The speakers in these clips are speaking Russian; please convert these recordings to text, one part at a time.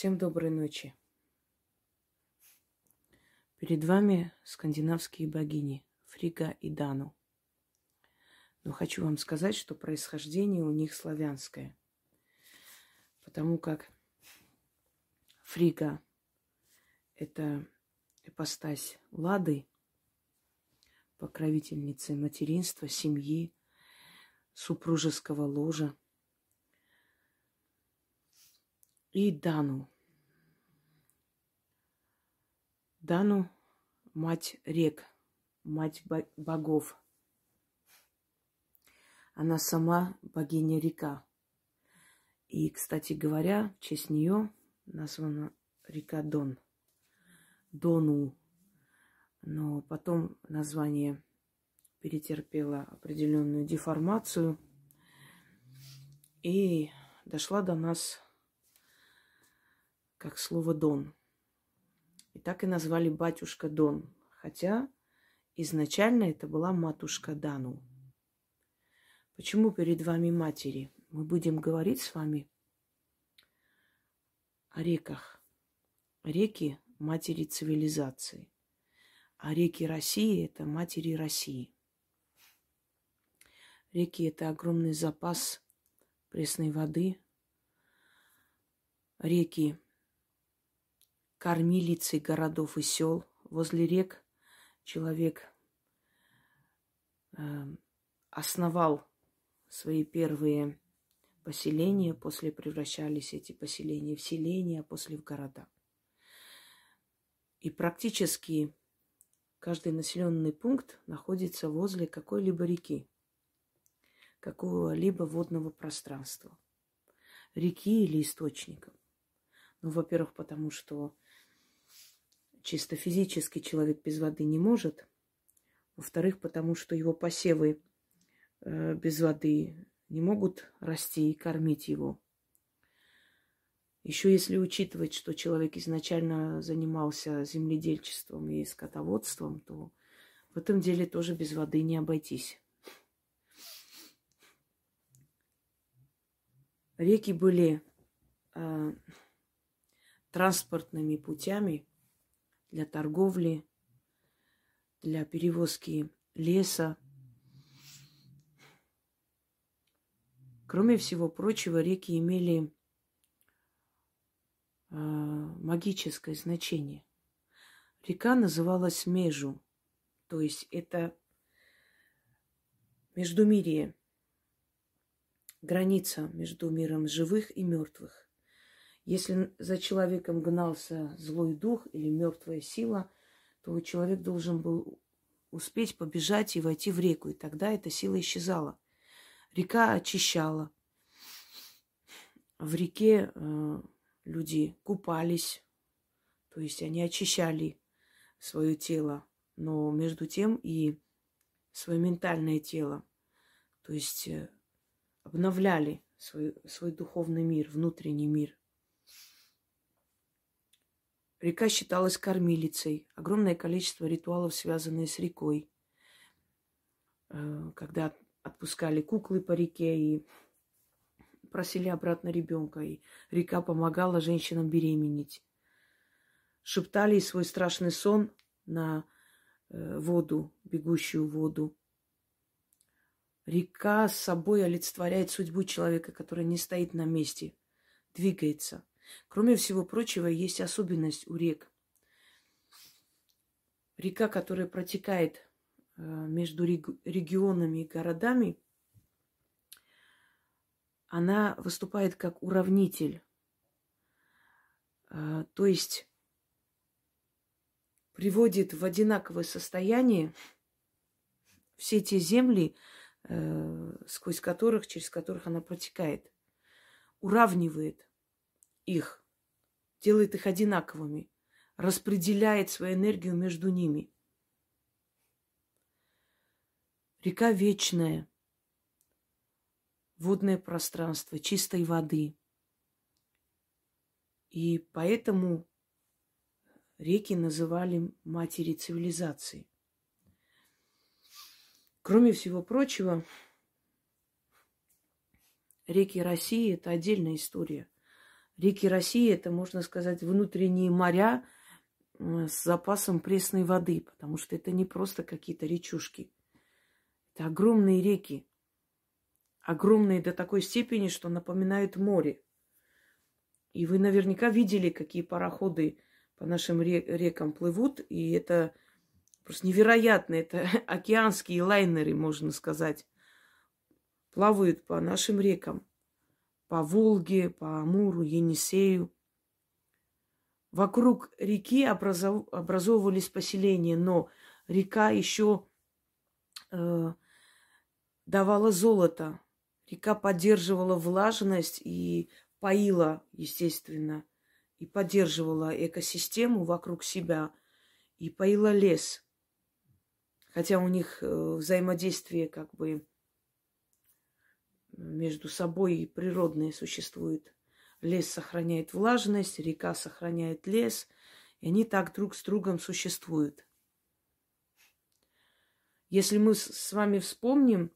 Всем доброй ночи. Перед вами скандинавские богини Фрига и Дану. Но хочу вам сказать, что происхождение у них славянское. Потому как Фрига – это ипостась Лады, покровительницы материнства, семьи, супружеского ложа. И Дану. Дану – мать рек, мать богов. Она сама богиня река. И, кстати говоря, в честь нее названа река Дон. Дону. Но потом название перетерпела определенную деформацию и дошла до нас как слово Дон. И так и назвали батюшка Дон. Хотя изначально это была матушка Дану. Почему перед вами матери? Мы будем говорить с вами о реках. Реки – матери цивилизации. А реки России – это матери России. Реки – это огромный запас пресной воды. Реки – кормилицы городов и сел. Возле рек человек э, основал свои первые поселения, после превращались эти поселения в селения, а после в города. И практически каждый населенный пункт находится возле какой-либо реки какого-либо водного пространства, реки или источника. Ну, во-первых, потому что чисто физически человек без воды не может. Во-вторых, потому что его посевы э, без воды не могут расти и кормить его. Еще если учитывать, что человек изначально занимался земледельчеством и скотоводством, то в этом деле тоже без воды не обойтись. Реки были э, транспортными путями для торговли, для перевозки леса. Кроме всего прочего, реки имели э, магическое значение. Река называлась Межу, то есть это Междумирие – граница между миром живых и мертвых. Если за человеком гнался злой дух или мертвая сила, то человек должен был успеть побежать и войти в реку, и тогда эта сила исчезала. Река очищала. В реке э, люди купались, то есть они очищали свое тело, но между тем и свое ментальное тело. То есть э, обновляли свой, свой духовный мир, внутренний мир. Река считалась кормилицей. Огромное количество ритуалов, связанные с рекой. Э, когда отпускали куклы по реке и просили обратно ребенка, и река помогала женщинам беременеть. Шептали свой страшный сон на э, воду, бегущую воду. Река с собой олицетворяет судьбу человека, который не стоит на месте, двигается. Кроме всего прочего, есть особенность у рек. Река, которая протекает э, между регионами и городами, она выступает как уравнитель. Э, то есть приводит в одинаковое состояние все те земли, Э, сквозь которых, через которых она протекает. Уравнивает их, делает их одинаковыми, распределяет свою энергию между ними. Река вечная, водное пространство, чистой воды. И поэтому реки называли матери цивилизации. Кроме всего прочего, реки России – это отдельная история. Реки России это, можно сказать, внутренние моря с запасом пресной воды, потому что это не просто какие-то речушки. Это огромные реки. Огромные до такой степени, что напоминают море. И вы наверняка видели, какие пароходы по нашим рекам плывут, и это просто невероятно. Это океанские лайнеры, можно сказать, плавают по нашим рекам. По Волге, по Амуру, Енисею. Вокруг реки образов... образовывались поселения, но река еще э, давала золото. Река поддерживала влажность и поила, естественно, и поддерживала экосистему вокруг себя, и поила лес. Хотя у них э, взаимодействие как бы между собой природное существует. Лес сохраняет влажность, река сохраняет лес, и они так друг с другом существуют. Если мы с вами вспомним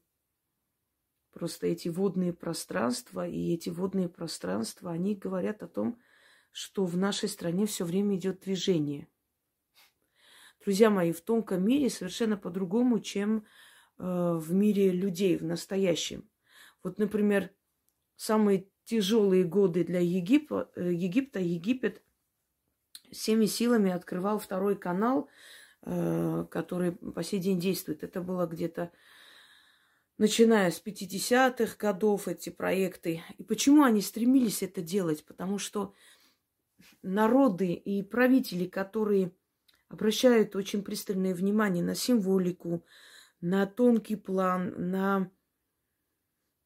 просто эти водные пространства, и эти водные пространства, они говорят о том, что в нашей стране все время идет движение. Друзья мои, в тонком мире совершенно по-другому, чем э, в мире людей, в настоящем. Вот, например, самые тяжелые годы для Египта, э, Египта Египет всеми силами открывал второй канал, э, который по сей день действует. Это было где-то начиная с 50-х годов эти проекты. И почему они стремились это делать? Потому что народы и правители, которые обращают очень пристальное внимание на символику, на тонкий план, на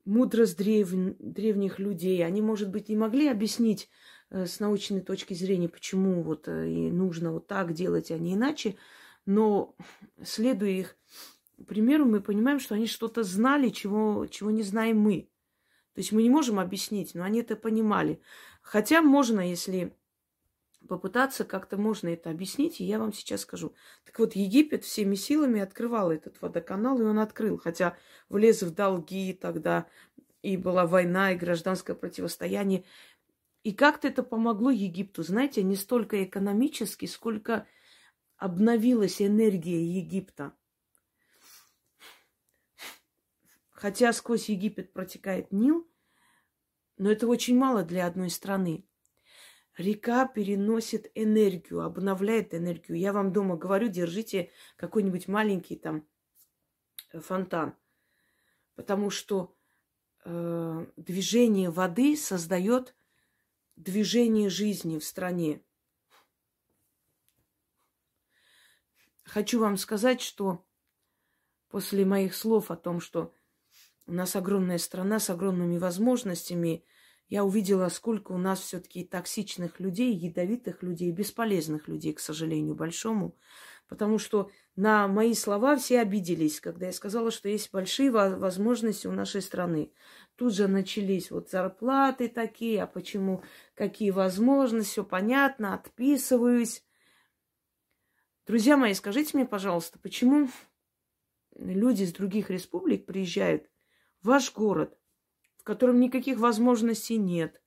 мудрость древ... древних людей. Они, может быть, не могли объяснить э, с научной точки зрения, почему вот э, и нужно вот так делать, а не иначе, но следуя их примеру, мы понимаем, что они что-то знали, чего, чего не знаем мы. То есть мы не можем объяснить, но они это понимали. Хотя можно, если попытаться, как-то можно это объяснить, и я вам сейчас скажу. Так вот, Египет всеми силами открывал этот водоканал, и он открыл, хотя влез в долги тогда, и была война, и гражданское противостояние. И как-то это помогло Египту, знаете, не столько экономически, сколько обновилась энергия Египта. Хотя сквозь Египет протекает Нил, но это очень мало для одной страны. Река переносит энергию, обновляет энергию. Я вам дома говорю, держите какой-нибудь маленький там э, фонтан, потому что э, движение воды создает движение жизни в стране. Хочу вам сказать, что после моих слов о том, что у нас огромная страна с огромными возможностями. Я увидела, сколько у нас все-таки токсичных людей, ядовитых людей, бесполезных людей, к сожалению, большому. Потому что на мои слова все обиделись, когда я сказала, что есть большие возможности у нашей страны. Тут же начались вот зарплаты такие, а почему, какие возможности, все понятно, отписываюсь. Друзья мои, скажите мне, пожалуйста, почему люди из других республик приезжают ваш город, в котором никаких возможностей нет,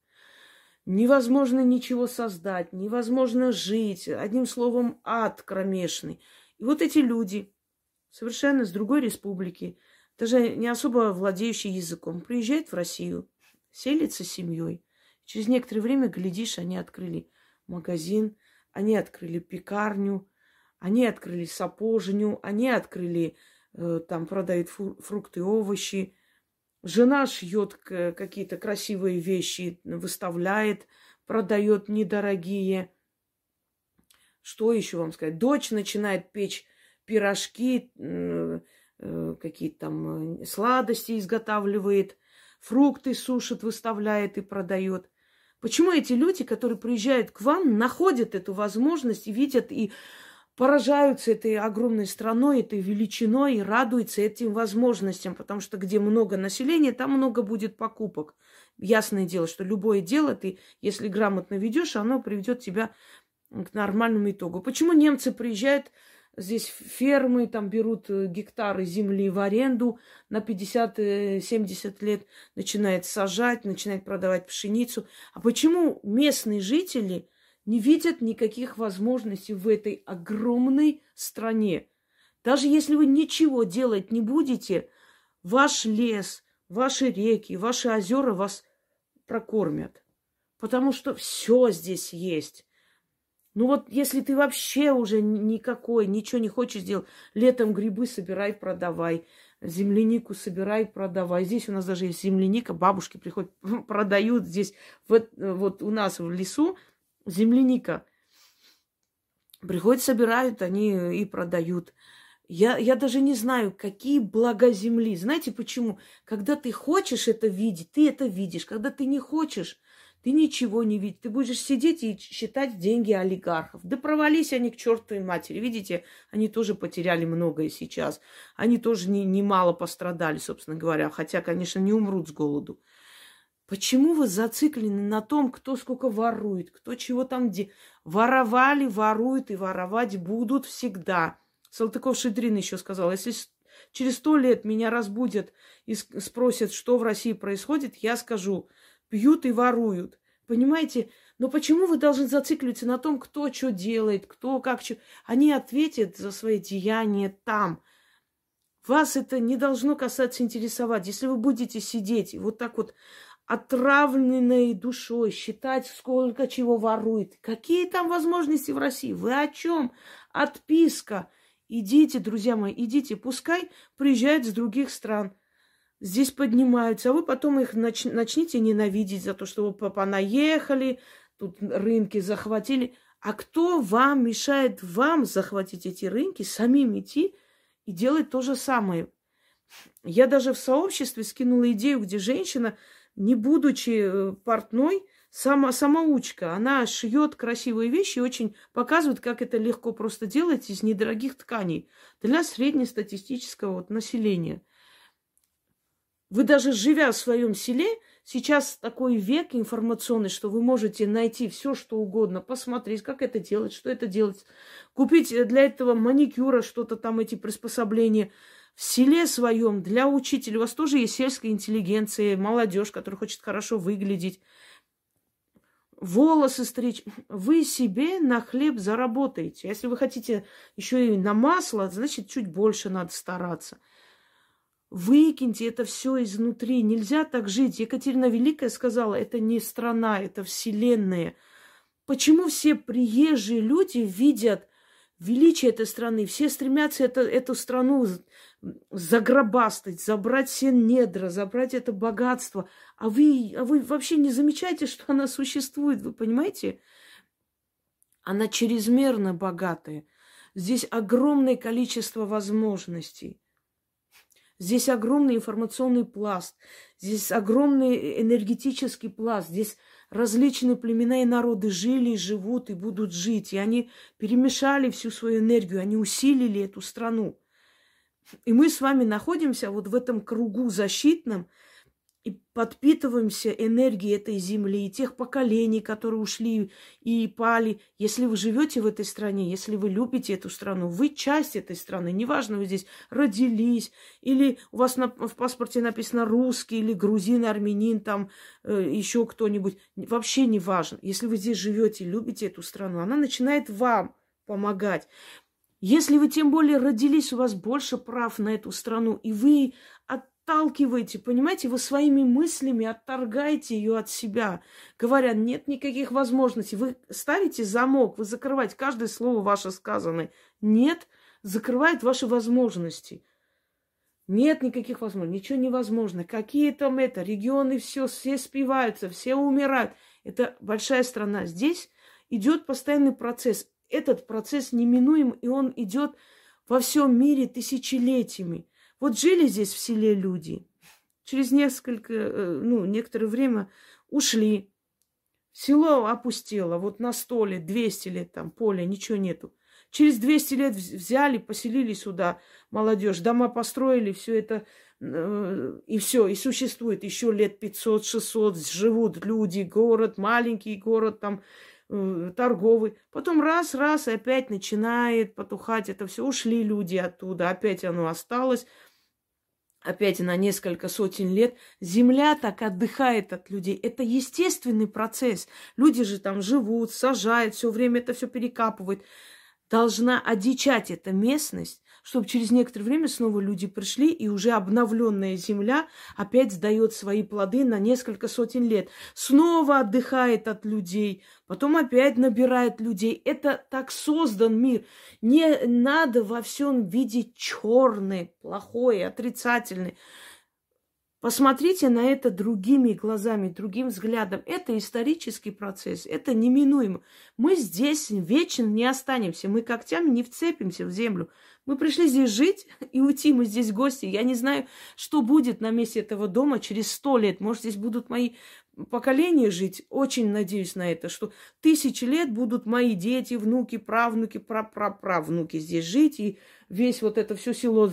невозможно ничего создать, невозможно жить, одним словом, ад кромешный. И вот эти люди, совершенно с другой республики, даже не особо владеющие языком, приезжают в Россию, селятся с семьей. Через некоторое время, глядишь, они открыли магазин, они открыли пекарню, они открыли сапожню, они открыли, э, там продают фрукты, овощи, Жена шьет какие-то красивые вещи, выставляет, продает недорогие. Что еще вам сказать? Дочь начинает печь пирожки, э, какие-то там э, сладости изготавливает, фрукты сушит, выставляет и продает. Почему эти люди, которые приезжают к вам, находят эту возможность и видят и поражаются этой огромной страной, этой величиной и радуются этим возможностям, потому что где много населения, там много будет покупок. Ясное дело, что любое дело ты, если грамотно ведешь, оно приведет тебя к нормальному итогу. Почему немцы приезжают здесь фермы, там берут э, гектары земли в аренду на 50-70 лет, начинает сажать, начинает продавать пшеницу. А почему местные жители не видят никаких возможностей в этой огромной стране? Даже если вы ничего делать не будете, ваш лес, ваши реки, ваши озера вас прокормят. Потому что все здесь есть. Ну вот если ты вообще уже никакой, ничего не хочешь делать, летом грибы собирай, продавай, землянику собирай, продавай. Здесь у нас даже есть земляника, бабушки приходят, продают здесь, вот, вот у нас в лесу земляника. Приходят, собирают, они и продают. Я, я даже не знаю, какие блага земли. Знаете почему? Когда ты хочешь это видеть, ты это видишь. Когда ты не хочешь, ты ничего не видишь. Ты будешь сидеть и считать деньги олигархов. Да провались они к чертовой матери. Видите, они тоже потеряли многое сейчас. Они тоже не, немало пострадали, собственно говоря. Хотя, конечно, не умрут с голоду. Почему вы зациклены на том, кто сколько ворует, кто чего там где? Воровали, воруют и воровать будут всегда. Салтыков-Шедрин еще сказал, если через сто лет меня разбудят и спросят, что в России происходит, я скажу – пьют и воруют. Понимаете? Но почему вы должны зацикливаться на том, кто что делает, кто как что? Они ответят за свои деяния там. Вас это не должно касаться интересовать. Если вы будете сидеть и вот так вот отравленной душой считать, сколько чего ворует, какие там возможности в России? Вы о чем? Отписка. Идите, друзья мои, идите. Пускай приезжают с других стран – здесь поднимаются, а вы потом их нач- начните ненавидеть за то, что вы понаехали, тут рынки захватили. А кто вам мешает вам захватить эти рынки, самим идти и делать то же самое? Я даже в сообществе скинула идею, где женщина, не будучи э, портной, сама, самоучка, она шьет красивые вещи и очень показывает, как это легко просто делать из недорогих тканей для среднестатистического вот населения – вы даже живя в своем селе, сейчас такой век информационный, что вы можете найти все, что угодно, посмотреть, как это делать, что это делать, купить для этого маникюра что-то там, эти приспособления. В селе своем для учителя у вас тоже есть сельская интеллигенция, молодежь, которая хочет хорошо выглядеть, волосы стричь. Вы себе на хлеб заработаете. Если вы хотите еще и на масло, значит, чуть больше надо стараться – Выкиньте это все изнутри. Нельзя так жить. Екатерина Великая сказала, это не страна, это вселенная. Почему все приезжие люди видят величие этой страны? Все стремятся это, эту страну загробастать, забрать все недра, забрать это богатство. А вы, а вы вообще не замечаете, что она существует, вы понимаете? Она чрезмерно богатая. Здесь огромное количество возможностей. Здесь огромный информационный пласт, здесь огромный энергетический пласт, здесь различные племена и народы жили, живут и будут жить. И они перемешали всю свою энергию, они усилили эту страну. И мы с вами находимся вот в этом кругу защитном, и подпитываемся энергией этой земли и тех поколений, которые ушли и пали. Если вы живете в этой стране, если вы любите эту страну, вы часть этой страны. Неважно, вы здесь родились, или у вас на, в паспорте написано русский, или грузин, армянин, там э, еще кто-нибудь. Вообще не важно. Если вы здесь живете, любите эту страну, она начинает вам помогать. Если вы тем более родились, у вас больше прав на эту страну, и вы от отталкиваете, понимаете, вы своими мыслями отторгаете ее от себя, говоря, нет никаких возможностей. Вы ставите замок, вы закрываете каждое слово ваше сказанное. Нет, закрывает ваши возможности. Нет никаких возможностей, ничего невозможно. Какие там это, регионы все, все спиваются, все умирают. Это большая страна. Здесь идет постоянный процесс. Этот процесс неминуем, и он идет во всем мире тысячелетиями. Вот жили здесь в селе люди, через несколько, э, ну, некоторое время ушли. Село опустело, вот на столе 200 лет там поля, ничего нету. Через 200 лет взяли, поселили сюда молодежь, дома построили, все это, э, и все, и существует еще лет 500-600, живут люди, город, маленький город, там торговый. Потом раз, раз, и опять начинает потухать это все. Ушли люди оттуда, опять оно осталось опять на несколько сотен лет, земля так отдыхает от людей. Это естественный процесс. Люди же там живут, сажают, все время это все перекапывают. Должна одичать эта местность, чтобы через некоторое время снова люди пришли, и уже обновленная земля опять сдает свои плоды на несколько сотен лет. Снова отдыхает от людей, потом опять набирает людей. Это так создан мир. Не надо во всем видеть черное, плохое, отрицательное. Посмотрите на это другими глазами, другим взглядом. Это исторический процесс, это неминуемо. Мы здесь вечно не останемся, мы когтями не вцепимся в землю. Мы пришли здесь жить и уйти, мы здесь гости. Я не знаю, что будет на месте этого дома через сто лет. Может, здесь будут мои поколения жить. Очень надеюсь на это, что тысячи лет будут мои дети, внуки, правнуки, прапраправнуки здесь жить. И весь вот это все село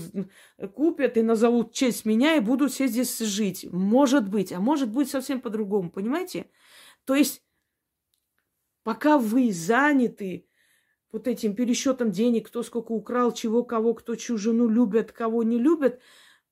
купят и назовут честь меня и будут все здесь жить. Может быть. А может быть совсем по-другому. Понимаете? То есть, пока вы заняты вот этим пересчетом денег, кто сколько украл, чего, кого, кто чью жену любят, кого не любят,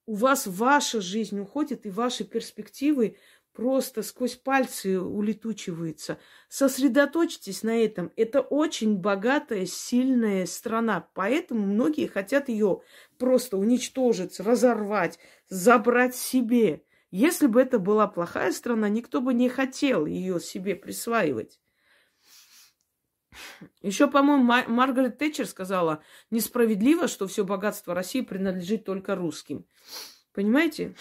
у вас ваша жизнь уходит, и ваши перспективы просто сквозь пальцы улетучиваются. Сосредоточьтесь на этом. Это очень богатая, сильная страна. Поэтому многие хотят ее просто уничтожить, разорвать, забрать себе. Если бы это была плохая страна, никто бы не хотел ее себе присваивать. Еще, по-моему, Маргарет Тэтчер сказала, несправедливо, что все богатство России принадлежит только русским. Понимаете?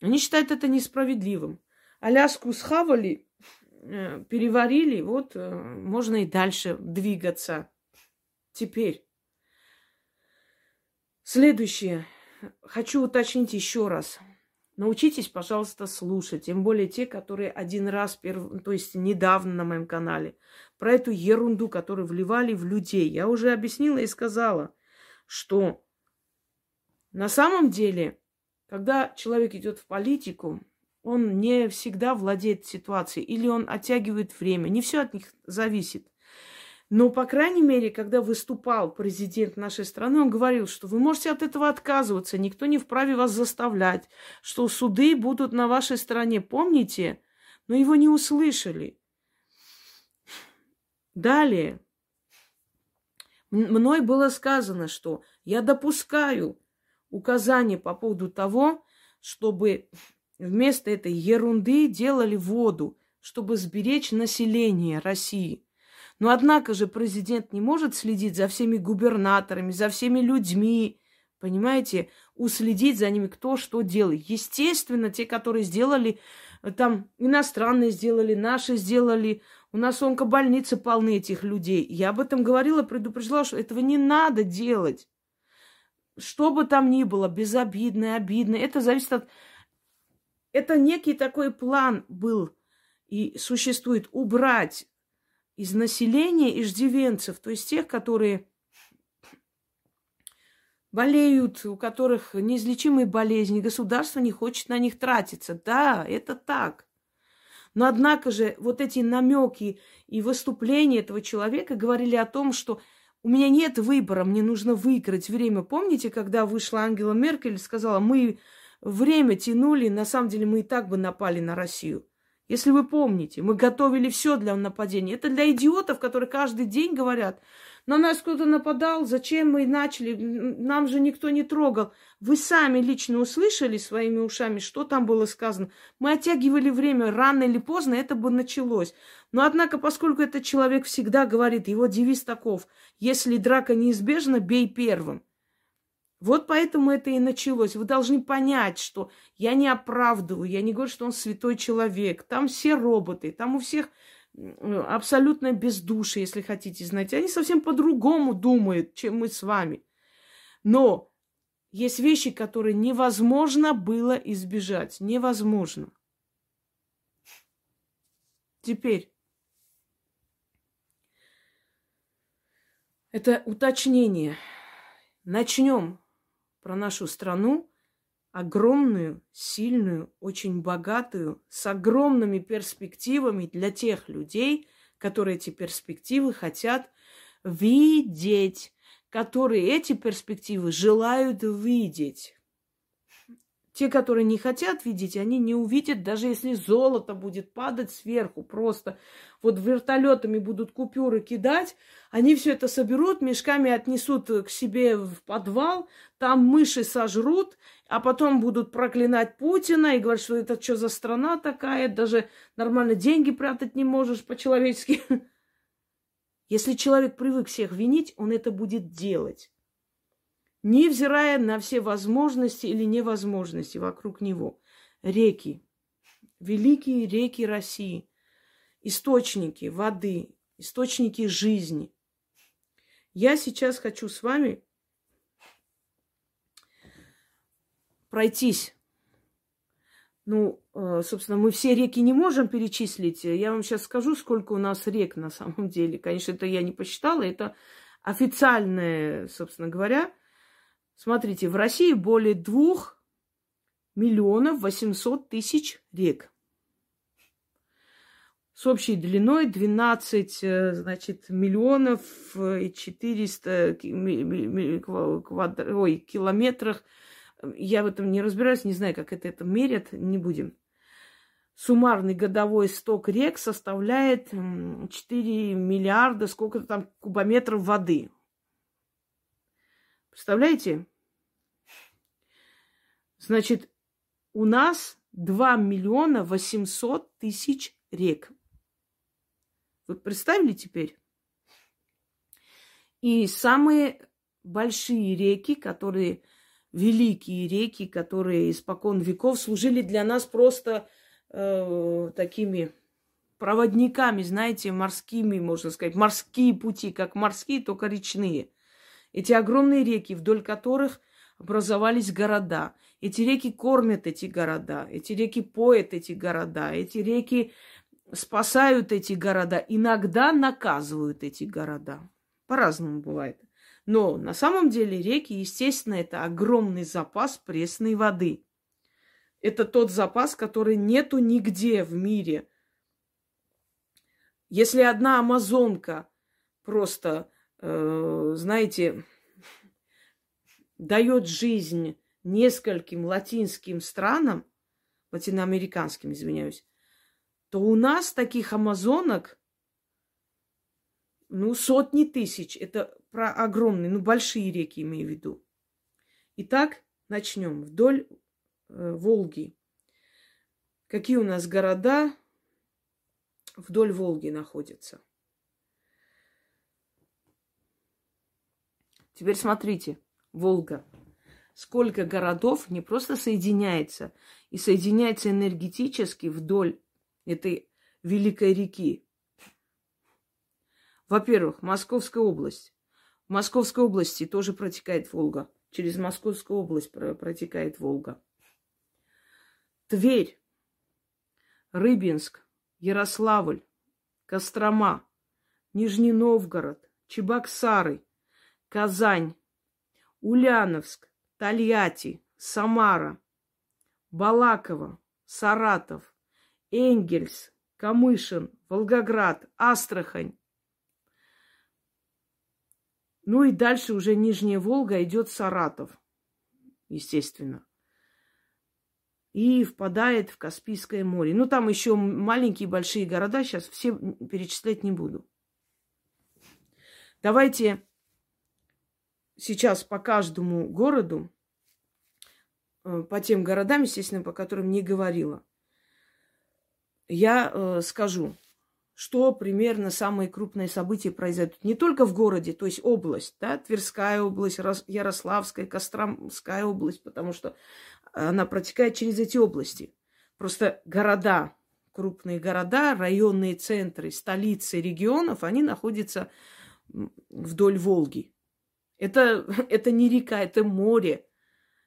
Они считают это несправедливым. Аляску схавали, э, переварили, вот э, можно и дальше двигаться. Теперь. Следующее. Хочу уточнить еще раз. Научитесь, пожалуйста, слушать, тем более те, которые один раз, перв... то есть недавно на моем канале, про эту ерунду, которую вливали в людей. Я уже объяснила и сказала, что на самом деле, когда человек идет в политику, он не всегда владеет ситуацией или он оттягивает время. Не все от них зависит. Но, по крайней мере, когда выступал президент нашей страны, он говорил, что вы можете от этого отказываться, никто не вправе вас заставлять, что суды будут на вашей стороне. Помните? Но его не услышали. Далее. Мной было сказано, что я допускаю указания по поводу того, чтобы вместо этой ерунды делали воду, чтобы сберечь население России – но однако же президент не может следить за всеми губернаторами, за всеми людьми, понимаете, уследить за ними, кто что делает. Естественно, те, которые сделали, э, там иностранные сделали, наши сделали, у нас онкобольницы полны этих людей. Я об этом говорила, предупреждала, что этого не надо делать. Что бы там ни было, безобидное, обидное, это зависит от... Это некий такой план был и существует убрать из населения иждивенцев, то есть тех, которые болеют, у которых неизлечимые болезни, государство не хочет на них тратиться. Да, это так. Но однако же вот эти намеки и выступления этого человека говорили о том, что у меня нет выбора, мне нужно выиграть время. Помните, когда вышла Ангела Меркель и сказала, мы время тянули, на самом деле мы и так бы напали на Россию. Если вы помните, мы готовили все для нападения. Это для идиотов, которые каждый день говорят, на нас кто-то нападал, зачем мы начали, нам же никто не трогал. Вы сами лично услышали своими ушами, что там было сказано. Мы оттягивали время, рано или поздно это бы началось. Но однако, поскольку этот человек всегда говорит, его девиз таков, если драка неизбежна, бей первым. Вот поэтому это и началось. Вы должны понять, что я не оправдываю, я не говорю, что он святой человек. Там все роботы, там у всех абсолютно бездушие, если хотите знать. Они совсем по-другому думают, чем мы с вами. Но есть вещи, которые невозможно было избежать. Невозможно. Теперь. Это уточнение. Начнем про нашу страну, огромную, сильную, очень богатую, с огромными перспективами для тех людей, которые эти перспективы хотят видеть, которые эти перспективы желают видеть. Те, которые не хотят видеть, они не увидят, даже если золото будет падать сверху. Просто вот вертолетами будут купюры кидать, они все это соберут, мешками отнесут к себе в подвал, там мыши сожрут, а потом будут проклинать Путина и говорить, что это что за страна такая, даже нормально деньги прятать не можешь по-человечески. Если человек привык всех винить, он это будет делать невзирая на все возможности или невозможности вокруг него. Реки, великие реки России, источники воды, источники жизни. Я сейчас хочу с вами пройтись. Ну, э, собственно, мы все реки не можем перечислить. Я вам сейчас скажу, сколько у нас рек на самом деле. Конечно, это я не посчитала, это официальное, собственно говоря, Смотрите, в России более двух миллионов восемьсот тысяч рек. С общей длиной 12 э, значит, миллионов и 400 квадр... Ой, километрах. Я в этом не разбираюсь, не знаю, как это, это мерят, не будем. Суммарный годовой сток рек составляет 4 миллиарда, сколько-то там кубометров воды. Представляете? Значит, у нас 2 миллиона 800 тысяч рек. Вы представили теперь? И самые большие реки, которые великие реки, которые испокон веков служили для нас просто э, такими проводниками, знаете, морскими, можно сказать, морские пути, как морские, только речные. Эти огромные реки, вдоль которых образовались города. Эти реки кормят эти города, эти реки поят эти города, эти реки спасают эти города, иногда наказывают эти города. По-разному бывает. Но на самом деле реки, естественно, это огромный запас пресной воды. Это тот запас, который нету нигде в мире. Если одна амазонка просто Э, знаете, дает жизнь нескольким латинским странам, латиноамериканским, извиняюсь, то у нас таких амазонок, ну, сотни тысяч. Это про огромные, ну, большие реки имею в виду. Итак, начнем. Вдоль э, Волги. Какие у нас города вдоль Волги находятся? Теперь смотрите, Волга. Сколько городов не просто соединяется, и соединяется энергетически вдоль этой великой реки. Во-первых, Московская область. В Московской области тоже протекает Волга. Через Московскую область протекает Волга. Тверь, Рыбинск, Ярославль, Кострома, Нижний Новгород, Чебоксары, Казань, Ульяновск, Тольятти, Самара, Балаково, Саратов, Энгельс, Камышин, Волгоград, Астрахань. Ну и дальше уже Нижняя Волга идет Саратов, естественно. И впадает в Каспийское море. Ну, там еще маленькие большие города, сейчас все перечислять не буду. Давайте сейчас по каждому городу, э, по тем городам, естественно, по которым не говорила, я э, скажу, что примерно самые крупные события произойдут не только в городе, то есть область, да, Тверская область, Ярославская, Костромская область, потому что она протекает через эти области. Просто города, крупные города, районные центры, столицы регионов, они находятся вдоль Волги. Это, это не река, это море.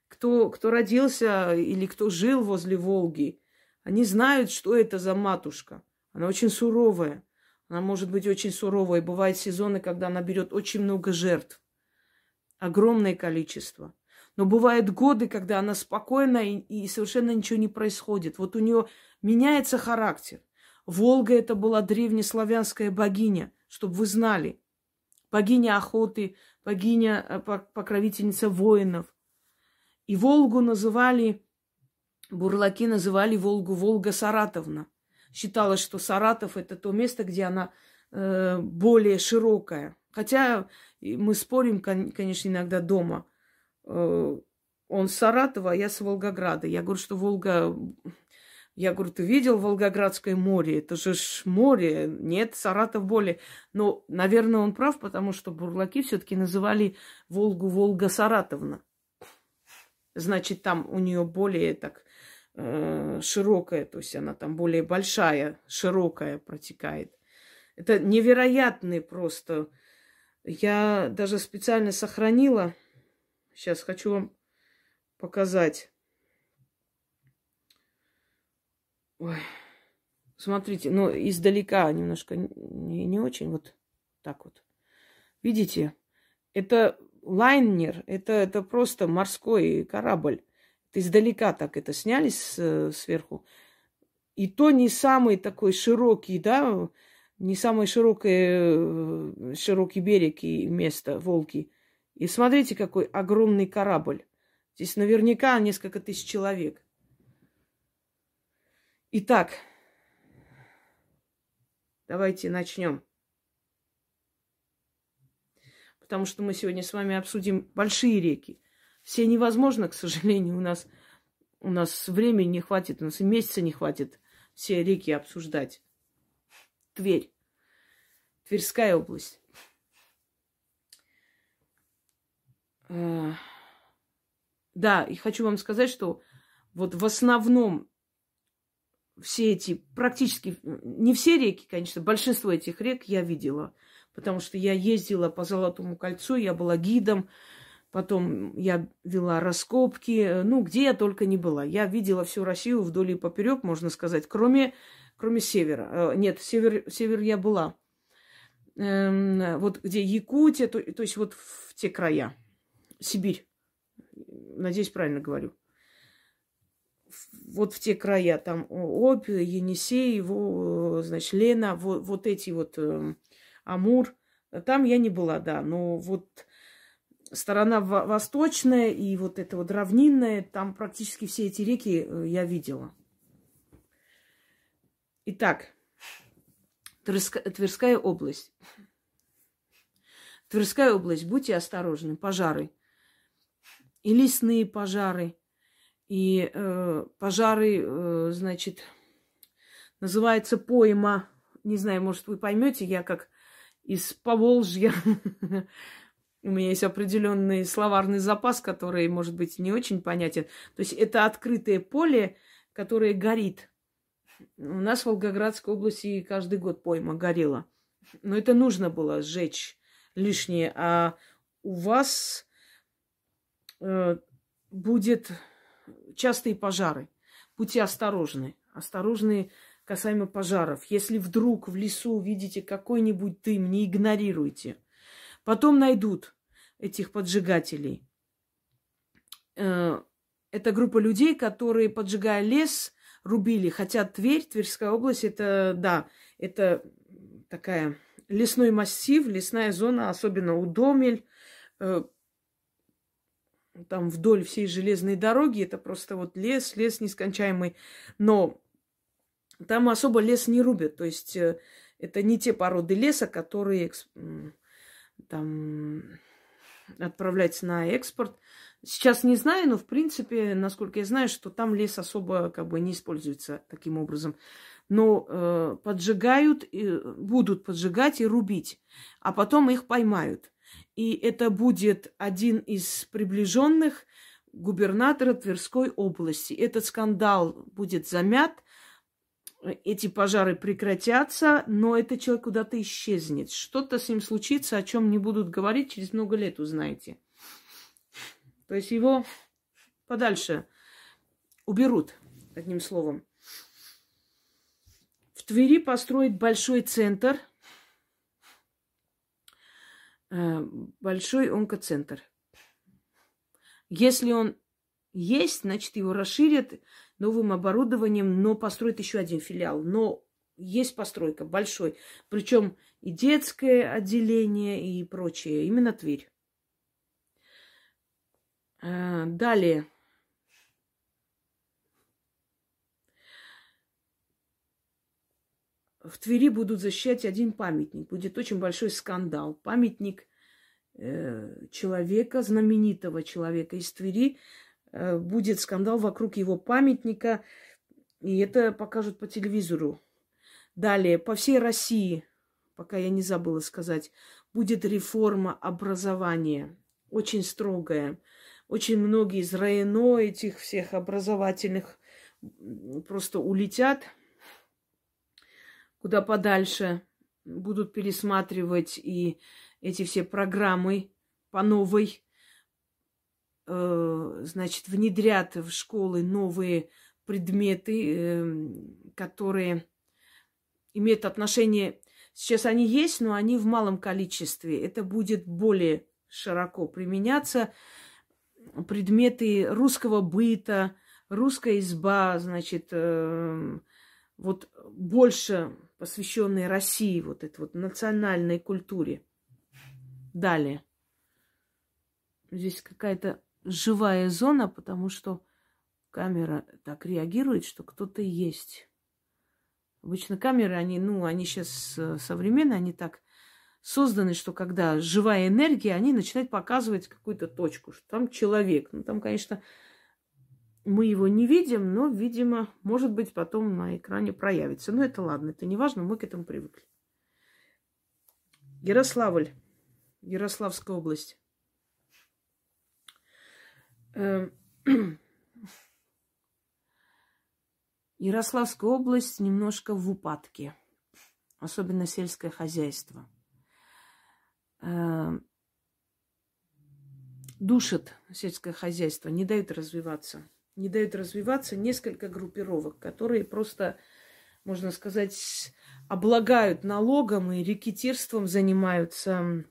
Кто, кто родился или кто жил возле Волги, они знают, что это за матушка. Она очень суровая. Она может быть очень суровая. Бывают сезоны, когда она берет очень много жертв. Огромное количество. Но бывают годы, когда она спокойна и, и совершенно ничего не происходит. Вот у нее меняется характер. Волга это была древнеславянская богиня, чтобы вы знали. Богиня охоты, богиня, э, покровительница воинов. И Волгу называли, бурлаки называли Волгу Волга Саратовна. Считалось, что Саратов это то место, где она э, более широкая. Хотя мы спорим, конечно, иногда дома. Э, он с Саратова, а я с Волгограда. Я говорю, что Волга... Я говорю, ты видел Волгоградское море? Это же ж море. Нет, Саратов более. Но, наверное, он прав, потому что бурлаки все-таки называли Волгу Волга Саратовна. Значит, там у нее более так э, широкая, то есть она там более большая, широкая протекает. Это невероятный просто. Я даже специально сохранила. Сейчас хочу вам показать. Ой. Смотрите, ну, издалека немножко не, не очень, вот так вот. Видите? Это лайнер, это, это просто морской корабль. Это издалека так это сняли с, сверху. И то не самый такой широкий, да, не самый широкий, широкий берег и место Волки. И смотрите, какой огромный корабль. Здесь наверняка несколько тысяч человек. Итак, давайте начнем. Потому что мы сегодня с вами обсудим большие реки. Все невозможно, к сожалению, у нас, у нас времени не хватит, у нас и месяца не хватит все реки обсуждать. Тверь. Тверская область. А, да, и хочу вам сказать, что вот в основном все эти, практически, не все реки, конечно, большинство этих рек я видела, потому что я ездила по Золотому кольцу, я была гидом, потом я вела раскопки, ну, где я только не была. Я видела всю Россию вдоль и поперек, можно сказать, кроме, кроме севера. Э, нет, север, север я была. Эм, вот где Якутия, то, то есть вот в те края, Сибирь. Надеюсь, правильно говорю. Вот в те края, там Обь, Енисей, его, значит, Лена, вот, вот эти вот э, Амур. Там я не была, да, но вот сторона восточная и вот эта вот равнинная, там практически все эти реки э, я видела. Итак, Тверская область. Тверская область, будьте осторожны, пожары и лесные пожары, и э, пожары, э, значит, называется пойма. Не знаю, может, вы поймете, я как из Поволжья. У меня есть определенный словарный запас, который, может быть, не очень понятен. То есть это открытое поле, которое горит. У нас в Волгоградской области каждый год пойма горела. Но это нужно было сжечь лишнее. А у вас Э, будет частые пожары. Будьте осторожны. Осторожны касаемо пожаров. Если вдруг в лесу видите какой-нибудь дым, не игнорируйте. Потом найдут этих поджигателей. Э, это группа людей, которые, поджигая лес, рубили. Хотя Тверь, Тверская область, это, да, это такая лесной массив, лесная зона, особенно у Домель, э, там вдоль всей железной дороги. Это просто вот лес, лес нескончаемый. Но там особо лес не рубят. То есть э, это не те породы леса, которые там отправляются на экспорт. Сейчас не знаю, но в принципе, насколько я знаю, что там лес особо как бы не используется таким образом. Но э, поджигают, э, будут поджигать и рубить, а потом их поймают. И это будет один из приближенных губернатора Тверской области. Этот скандал будет замят, эти пожары прекратятся, но этот человек куда-то исчезнет. Что-то с ним случится, о чем не будут говорить, через много лет узнаете. То есть его подальше уберут, одним словом. В Твери построить большой центр – большой онкоцентр. Если он есть, значит, его расширят новым оборудованием, но построят еще один филиал. Но есть постройка большой. Причем и детское отделение, и прочее. Именно Тверь. А, далее. В Твери будут защищать один памятник. Будет очень большой скандал. Памятник э, человека, знаменитого человека из Твери. Э, будет скандал вокруг его памятника. И это покажут по телевизору. Далее, по всей России, пока я не забыла сказать, будет реформа образования. Очень строгая. Очень многие из районо этих всех образовательных просто улетят куда подальше, будут пересматривать и эти все программы по новой, э, значит, внедрят в школы новые предметы, э, которые имеют отношение... Сейчас они есть, но они в малом количестве. Это будет более широко применяться. Предметы русского быта, русская изба, значит, э, вот больше посвященные России, вот этой вот национальной культуре. Далее. Здесь какая-то живая зона, потому что камера так реагирует, что кто-то есть. Обычно камеры, они, ну, они сейчас э, современные, они так созданы, что когда живая энергия, они начинают показывать какую-то точку, что там человек. Ну, там, конечно, мы его не видим, но, видимо, может быть, потом на экране проявится. Но это ладно, это не важно, мы к этому привыкли. Ярославль, Ярославская область. Эм, Ярославская область немножко в упадке, особенно сельское хозяйство. Эм, душит сельское хозяйство, не дают развиваться не дают развиваться несколько группировок, которые просто, можно сказать, облагают налогом и рекетирством занимаются.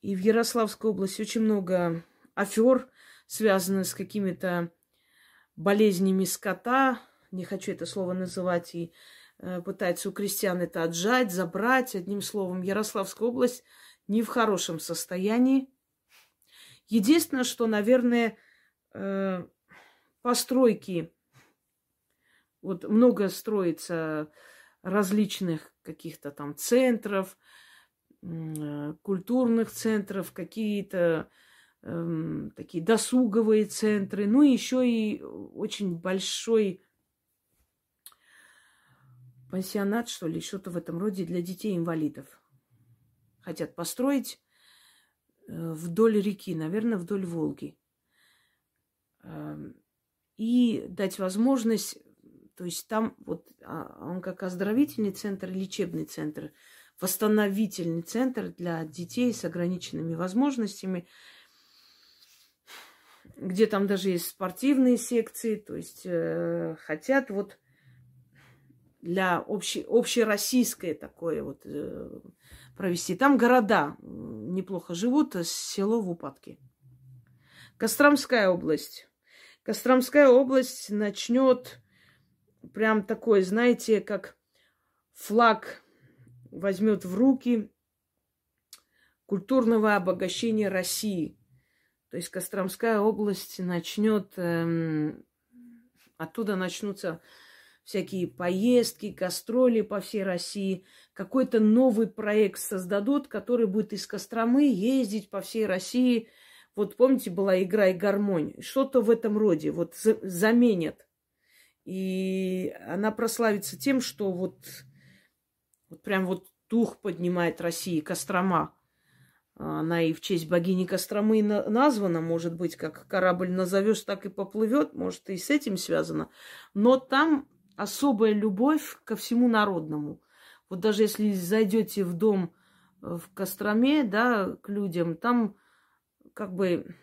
И в Ярославской области очень много афер, связанных с какими-то болезнями скота. Не хочу это слово называть. И э, пытаются у крестьян это отжать, забрать. Одним словом, Ярославская область не в хорошем состоянии. Единственное, что, наверное, э, постройки. Вот много строится различных каких-то там центров, э, культурных центров, какие-то э, такие досуговые центры, ну и еще и очень большой пансионат, что ли, что-то в этом роде для детей-инвалидов. Хотят построить э, вдоль реки, наверное, вдоль Волги. И дать возможность, то есть там вот а, он как оздоровительный центр, лечебный центр, восстановительный центр для детей с ограниченными возможностями, где там даже есть спортивные секции, то есть э, хотят вот для общей, общероссийское такое вот э, провести. Там города неплохо живут, а село в упадке. Костромская область. Костромская область начнет прям такой, знаете, как флаг возьмет в руки культурного обогащения России. То есть Костромская область начнет, эм, оттуда начнутся всякие поездки, гастроли по всей России. Какой-то новый проект создадут, который будет из Костромы ездить по всей России – вот помните, была игра и гармонь. Что-то в этом роде. Вот заменят. И она прославится тем, что вот, вот прям вот дух поднимает России, Кострома. Она и в честь богини Костромы названа, может быть, как корабль назовешь, так и поплывет, может, и с этим связано. Но там особая любовь ко всему народному. Вот даже если зайдете в дом э, в Костроме, да, к людям, там как бы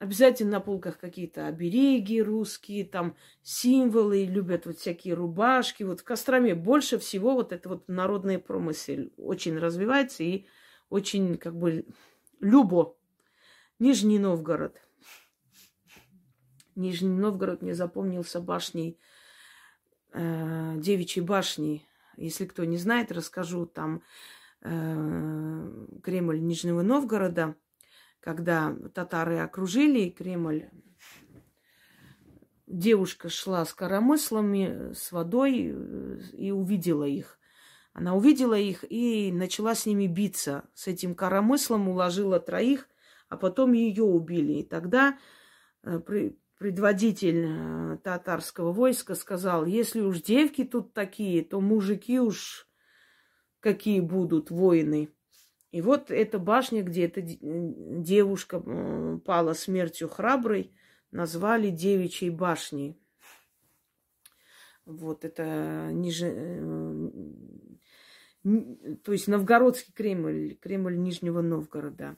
обязательно на полках какие-то обереги русские, там символы, любят вот всякие рубашки. Вот в Костроме больше всего вот это вот народный промысел очень развивается и очень как бы любо. Нижний Новгород. Нижний Новгород мне запомнился башней э, девичьей башни. Если кто не знает, расскажу. Там Кремль Нижнего Новгорода, когда татары окружили Кремль, девушка шла с коромыслами, с водой э, и увидела их. Она увидела их и начала с ними биться. С этим коромыслом уложила троих, а потом ее убили. И тогда э, предводитель э, татарского войска сказал, если уж девки тут такие, то мужики уж какие будут воины. И вот эта башня, где эта девушка пала смертью храброй, назвали девичьей башней. Вот это ниже... Э, то есть Новгородский Кремль, Кремль Нижнего Новгорода.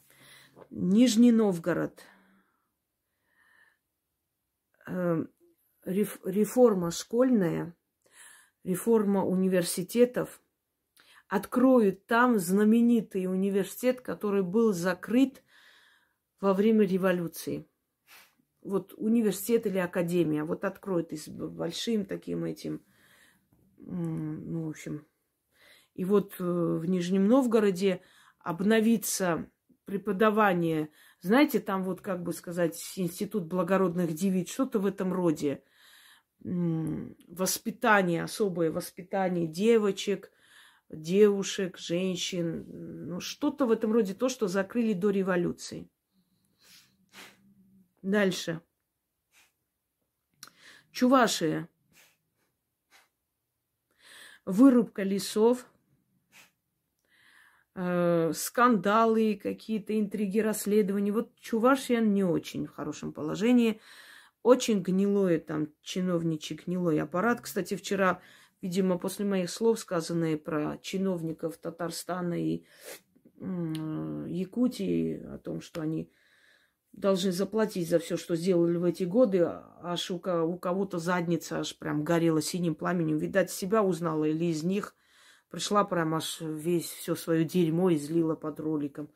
Нижний Новгород. Э, реформа школьная, реформа университетов. Откроют там знаменитый университет, который был закрыт во время революции вот университет или академия, вот откроет и с большим таким этим, ну, в общем. И вот э, в Нижнем Новгороде обновится преподавание, знаете, там вот, как бы сказать, институт благородных девиц, что-то в этом роде. Воспитание, особое воспитание девочек, девушек, женщин, ну, что-то в этом роде, то, что закрыли до революции. Дальше. Чувашия. Вырубка лесов, э, скандалы, какие-то интриги, расследования. Вот Чувашия не очень в хорошем положении. Очень гнилое там чиновничий гнилой аппарат. Кстати, вчера, видимо, после моих слов, сказанные про чиновников Татарстана и Якутии, о том, что они должны заплатить за все, что сделали в эти годы. Аж у, у кого-то задница аж прям горела синим пламенем. Видать, себя узнала или из них. Пришла прям аж весь все свое дерьмо излила под роликом.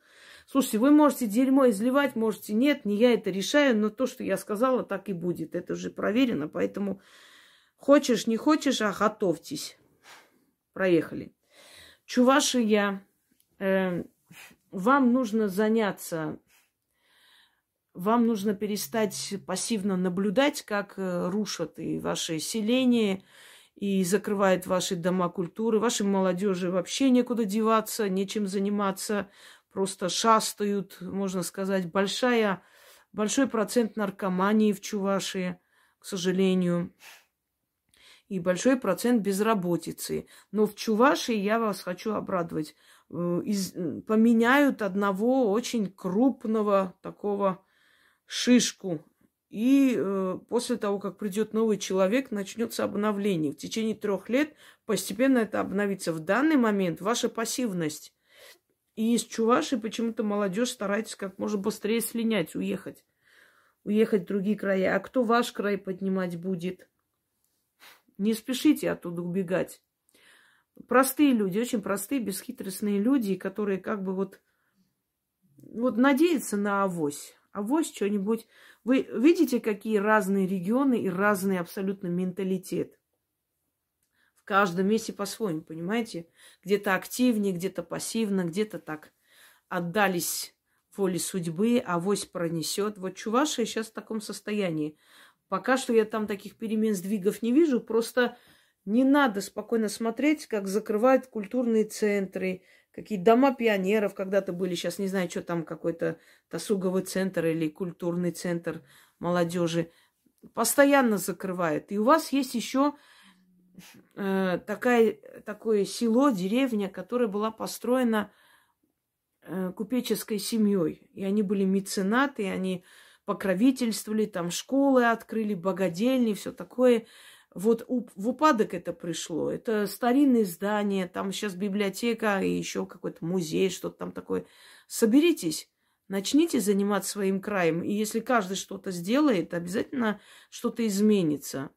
Слушайте, вы можете дерьмо изливать, можете нет, не я это решаю, но то, что я сказала, так и будет. Это уже проверено, поэтому хочешь, не хочешь, а готовьтесь. Проехали. Чувашия, э, вам нужно заняться вам нужно перестать пассивно наблюдать, как э, рушат и ваши селения, и закрывают ваши дома культуры. Вашей молодежи вообще некуда деваться, нечем заниматься, просто шастают, можно сказать. Большая, большой процент наркомании в Чувашии, к сожалению, и большой процент безработицы. Но в Чувашии я вас хочу обрадовать. Э, из, поменяют одного очень крупного такого шишку. И э, после того, как придет новый человек, начнется обновление. В течение трех лет постепенно это обновится. В данный момент ваша пассивность. И из Чуваши почему-то молодежь старается как можно быстрее слинять, уехать. Уехать в другие края. А кто ваш край поднимать будет? Не спешите оттуда убегать. Простые люди, очень простые, бесхитростные люди, которые как бы вот, вот надеются на авось а вот что-нибудь. Вы видите, какие разные регионы и разный абсолютно менталитет. В каждом месте по-своему, понимаете? Где-то активнее, где-то пассивно, где-то так отдались воле судьбы, авось пронесет. Вот Чувашия сейчас в таком состоянии. Пока что я там таких перемен, сдвигов не вижу. Просто не надо спокойно смотреть, как закрывают культурные центры, Какие дома пионеров когда-то были, сейчас не знаю, что там какой-то досуговый центр или культурный центр молодежи. Постоянно закрывает. И у вас есть еще э, такая, такое село, деревня, которая была построена э, купеческой семьей. И они были меценаты, и они покровительствовали, там школы открыли, богадельни, все такое. Вот в упадок это пришло. Это старинные здания, там сейчас библиотека и еще какой-то музей, что-то там такое. Соберитесь, начните заниматься своим краем. И если каждый что-то сделает, обязательно что-то изменится.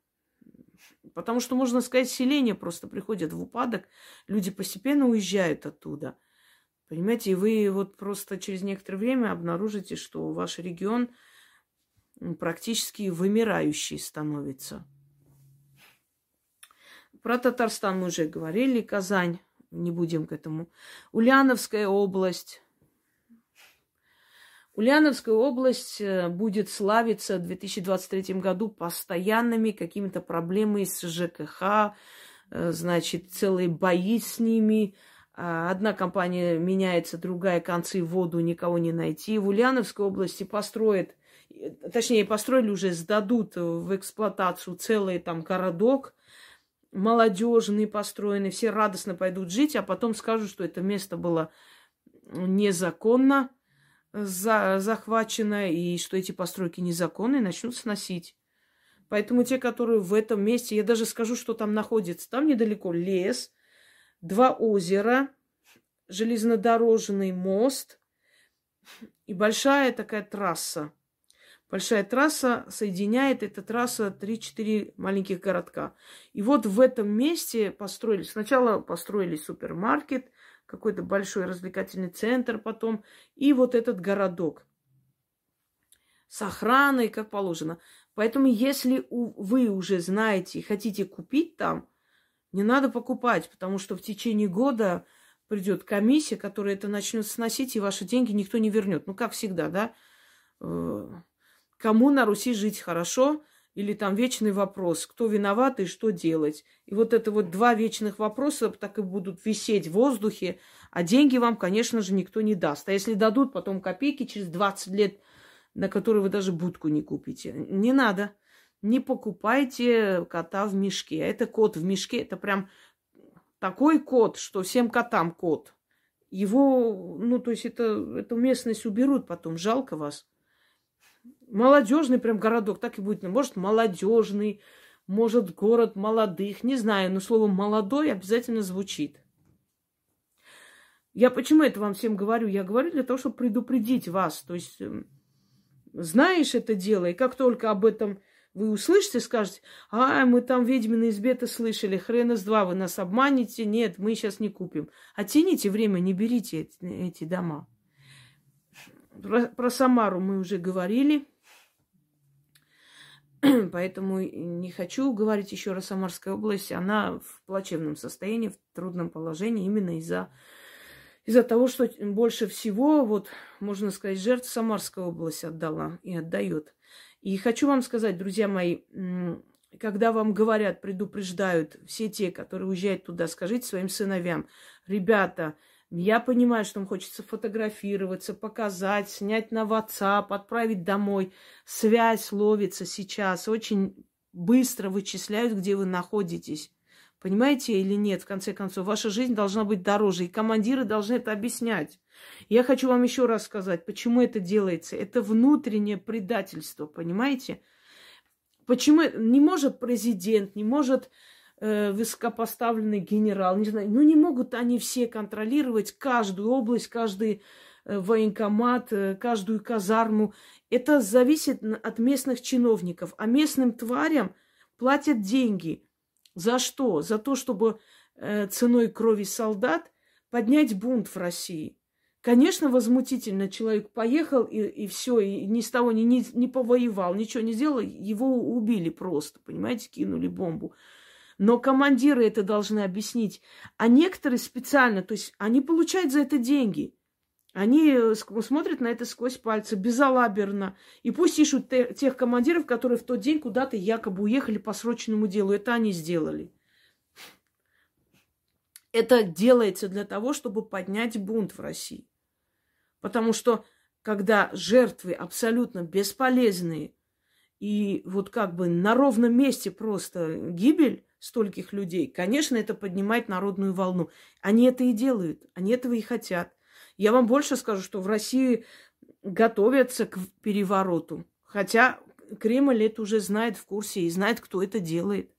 Потому что, можно сказать, селение просто приходит в упадок, люди постепенно уезжают оттуда. Понимаете, и вы вот просто через некоторое время обнаружите, что ваш регион практически вымирающий становится. Про Татарстан мы уже говорили, Казань, не будем к этому. Ульяновская область. Ульяновская область э, будет славиться в 2023 году постоянными какими-то проблемами с ЖКХ, э, значит, целые бои с ними. А, одна компания меняется, другая концы в воду, никого не найти. В Ульяновской области построят, точнее, построили уже, сдадут в эксплуатацию целый там городок, молодежный построенный, все радостно пойдут жить, а потом скажут, что это место было незаконно за, захвачено, и что эти постройки незаконные, начнут сносить. Поэтому те, которые в этом месте, я даже скажу, что там находится, там недалеко лес, два озера, железнодорожный мост и большая такая трасса. Большая трасса соединяет, эта трасса 3-4 маленьких городка. И вот в этом месте построили, сначала построили супермаркет, какой-то большой развлекательный центр потом, и вот этот городок с охраной, как положено. Поэтому, если вы уже знаете и хотите купить там, не надо покупать, потому что в течение года придет комиссия, которая это начнет сносить, и ваши деньги никто не вернет. Ну, как всегда, да? Кому на Руси жить хорошо, или там вечный вопрос, кто виноват и что делать. И вот это вот два вечных вопроса так и будут висеть в воздухе, а деньги вам, конечно же, никто не даст. А если дадут потом копейки через 20 лет, на которые вы даже будку не купите, не надо не покупайте кота в мешке. Это кот в мешке, это прям такой кот, что всем котам кот. Его, ну, то есть это, эту местность уберут потом, жалко вас. Молодежный прям городок, так и будет. Может, молодежный, может, город молодых, не знаю, но слово молодой обязательно звучит. Я почему это вам всем говорю? Я говорю для того, чтобы предупредить вас. То есть эм, знаешь это дело, и как только об этом вы услышите, скажете, а, мы там ведьмины избе-то слышали, хрен из два, вы нас обманете, нет, мы сейчас не купим. Оттяните время, не берите эти, эти дома. Про, про Самару мы уже говорили, поэтому не хочу говорить еще раз Самарской области. Она в плачевном состоянии, в трудном положении именно из-за из-за того, что больше всего, вот, можно сказать, жертв Самарская область отдала и отдает. И хочу вам сказать, друзья мои, когда вам говорят, предупреждают все те, которые уезжают туда, скажите своим сыновьям, ребята, я понимаю, что вам хочется фотографироваться, показать, снять на WhatsApp, отправить домой. Связь ловится сейчас. Очень быстро вычисляют, где вы находитесь. Понимаете или нет, в конце концов, ваша жизнь должна быть дороже, и командиры должны это объяснять. Я хочу вам еще раз сказать, почему это делается. Это внутреннее предательство, понимаете? Почему не может президент, не может э, высокопоставленный генерал, не знаю, ну не могут они все контролировать каждую область, каждый э, военкомат, э, каждую казарму. Это зависит от местных чиновников, а местным тварям платят деньги – за что? За то, чтобы э, ценой крови солдат поднять бунт в России. Конечно, возмутительно. Человек поехал и, и все, и ни с того ни, ни, не повоевал, ничего не сделал, его убили просто, понимаете, кинули бомбу. Но командиры это должны объяснить. А некоторые специально, то есть они получают за это деньги. Они э, смотрят на это сквозь пальцы, безалаберно. И пусть ищут тех командиров, которые в тот день куда-то якобы уехали по срочному делу. Это они сделали. Это делается для того, чтобы поднять бунт в России. Потому что когда жертвы абсолютно бесполезные, и вот как бы на ровном месте просто гибель стольких людей, конечно, это поднимает народную волну. Они это и делают, они этого и хотят. Я вам больше скажу, что в России готовятся к перевороту. Хотя Кремль это уже знает в курсе и знает, кто это делает.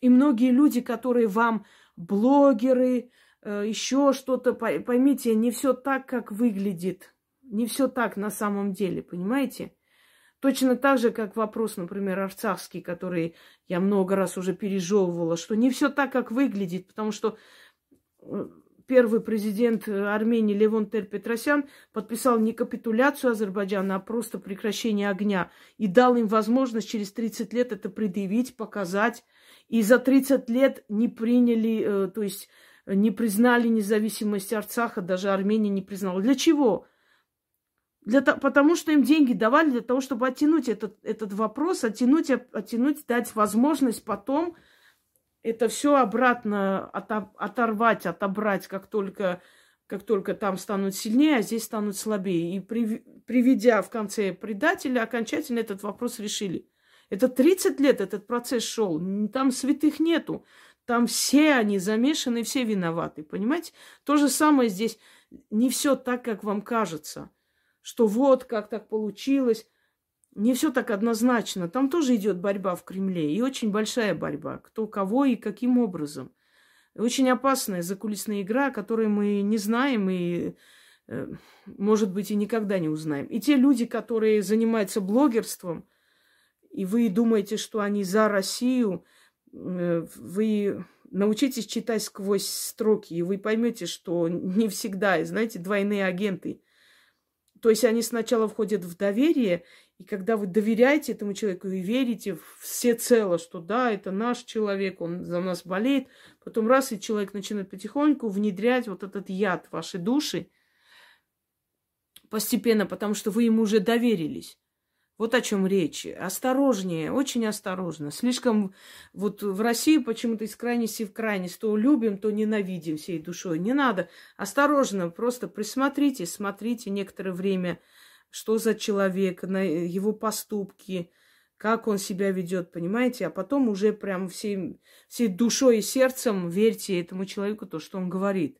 И многие люди, которые вам блогеры, э, еще что-то, поймите, не все так, как выглядит. Не все так на самом деле, понимаете? Точно так же, как вопрос, например, арцахский, который я много раз уже пережевывала, что не все так, как выглядит, потому что э, первый президент э, Армении Левон Тель Петросян подписал не капитуляцию Азербайджана, а просто прекращение огня. И дал им возможность через 30 лет это предъявить, показать. И за 30 лет не приняли, э, то есть не признали независимость Арцаха, даже Армения не признала. Для чего? Для, потому что им деньги давали для того, чтобы оттянуть этот, этот вопрос, оттянуть, оттянуть, дать возможность потом это все обратно оторвать, отобрать, как только, как только там станут сильнее, а здесь станут слабее. И при, приведя в конце предателя, окончательно этот вопрос решили. Это 30 лет этот процесс шел. Там святых нету. Там все они замешаны, все виноваты. Понимаете? То же самое здесь. Не все так, как вам кажется. Что вот как так получилось. Не все так однозначно. Там тоже идет борьба в Кремле. И очень большая борьба. Кто кого и каким образом. Очень опасная закулисная игра, которую мы не знаем и, э, может быть, и никогда не узнаем. И те люди, которые занимаются блогерством, и вы думаете, что они за Россию, Э, вы научитесь читать сквозь строки, и вы поймете, что не всегда, знаете, двойные агенты. То есть они сначала входят в доверие, и когда вы доверяете этому человеку и верите все цело, что да, это наш человек, он за нас болеет, потом раз, и человек начинает потихоньку внедрять вот этот яд в ваши души постепенно, потому что вы ему уже доверились. Вот о чем речь. Осторожнее, очень осторожно. Слишком вот в России почему-то из крайности в крайность. То любим, то ненавидим всей душой. Не надо. Осторожно, просто присмотрите, смотрите некоторое время, что за человек, на его поступки, как он себя ведет, понимаете? А потом уже прям всей, всей душой и сердцем верьте этому человеку то, что он говорит.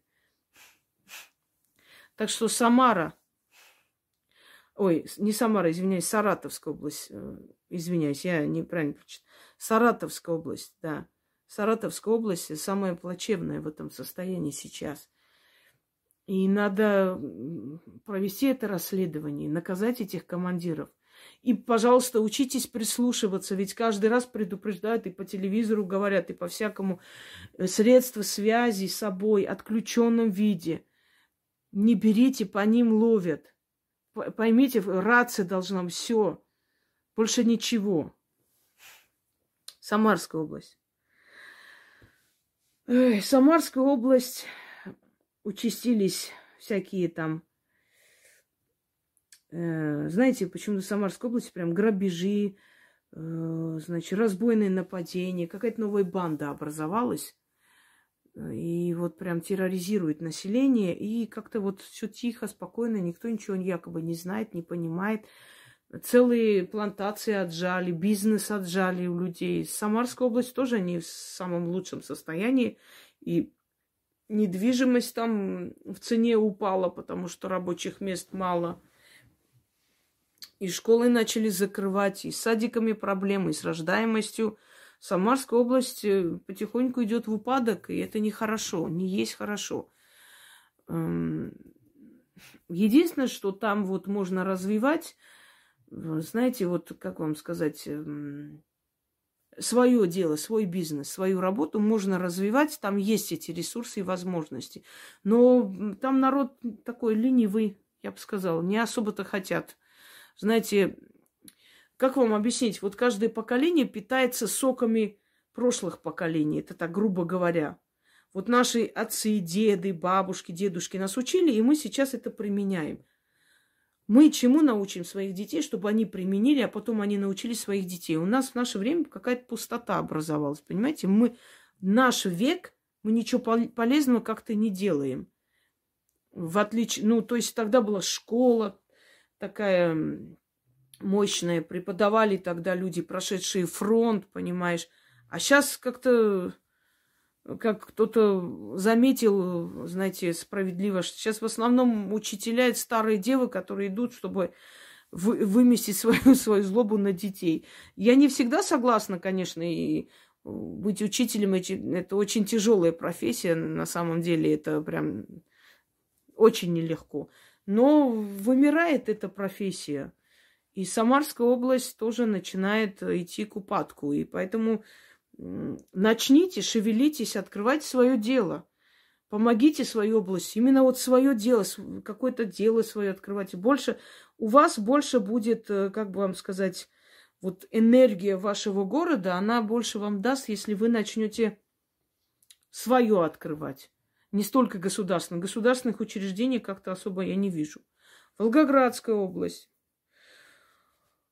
Так что Самара – Ой, не Самара, извиняюсь, Саратовская область. Э, извиняюсь, я неправильно прочитала. Саратовская область, да. Саратовская область самая плачевная в этом состоянии сейчас. И надо провести это расследование, наказать этих командиров. И, пожалуйста, учитесь прислушиваться, ведь каждый раз предупреждают и по телевизору говорят, и по всякому э, средства связи с собой, отключенном виде. Не берите, по ним ловят. Поймите, рация должна быть все. Больше ничего. Самарская область. Эй, Самарская область участились всякие там, э, знаете, почему-то в Самарской области прям грабежи, э, значит, разбойные нападения, какая-то новая банда образовалась и вот прям терроризирует население, и как-то вот все тихо, спокойно, никто ничего якобы не знает, не понимает. Целые плантации отжали, бизнес отжали у людей. Самарская область тоже не в самом лучшем состоянии, и недвижимость там в цене упала, потому что рабочих мест мало. И школы начали закрывать, и с садиками проблемы, и с рождаемостью. Самарская область э, потихоньку идет в упадок, и это нехорошо, не есть хорошо. Эм, единственное, что там вот можно развивать, э, знаете, вот как вам сказать, эм, свое дело, свой бизнес, свою работу можно развивать, там есть эти ресурсы и возможности. Но там народ такой ленивый, я бы сказала, не особо-то хотят. Знаете, как вам объяснить? Вот каждое поколение питается соками прошлых поколений. Это так грубо говоря. Вот наши отцы, деды, бабушки, дедушки нас учили, и мы сейчас это применяем. Мы чему научим своих детей, чтобы они применили, а потом они научили своих детей? У нас в наше время какая-то пустота образовалась, понимаете? Мы наш век, мы ничего полезного как-то не делаем. В отличие, ну, то есть тогда была школа такая мощные, преподавали тогда люди, прошедшие фронт, понимаешь. А сейчас как-то, как кто-то заметил, знаете, справедливо, что сейчас в основном учителя это старые девы, которые идут, чтобы вы, выместить свою, свою злобу на детей. Я не всегда согласна, конечно, и быть учителем это очень тяжелая профессия, на самом деле это прям очень нелегко. Но вымирает эта профессия. И Самарская область тоже начинает идти к упадку. И поэтому начните, шевелитесь, открывайте свое дело. Помогите своей области. Именно вот свое дело, какое-то дело свое открывайте. Больше, у вас больше будет, э, как бы вам сказать, вот энергия вашего города, она больше вам даст, если вы начнете свое открывать. Не столько государственных. Государственных учреждений как-то особо я не вижу. Волгоградская область.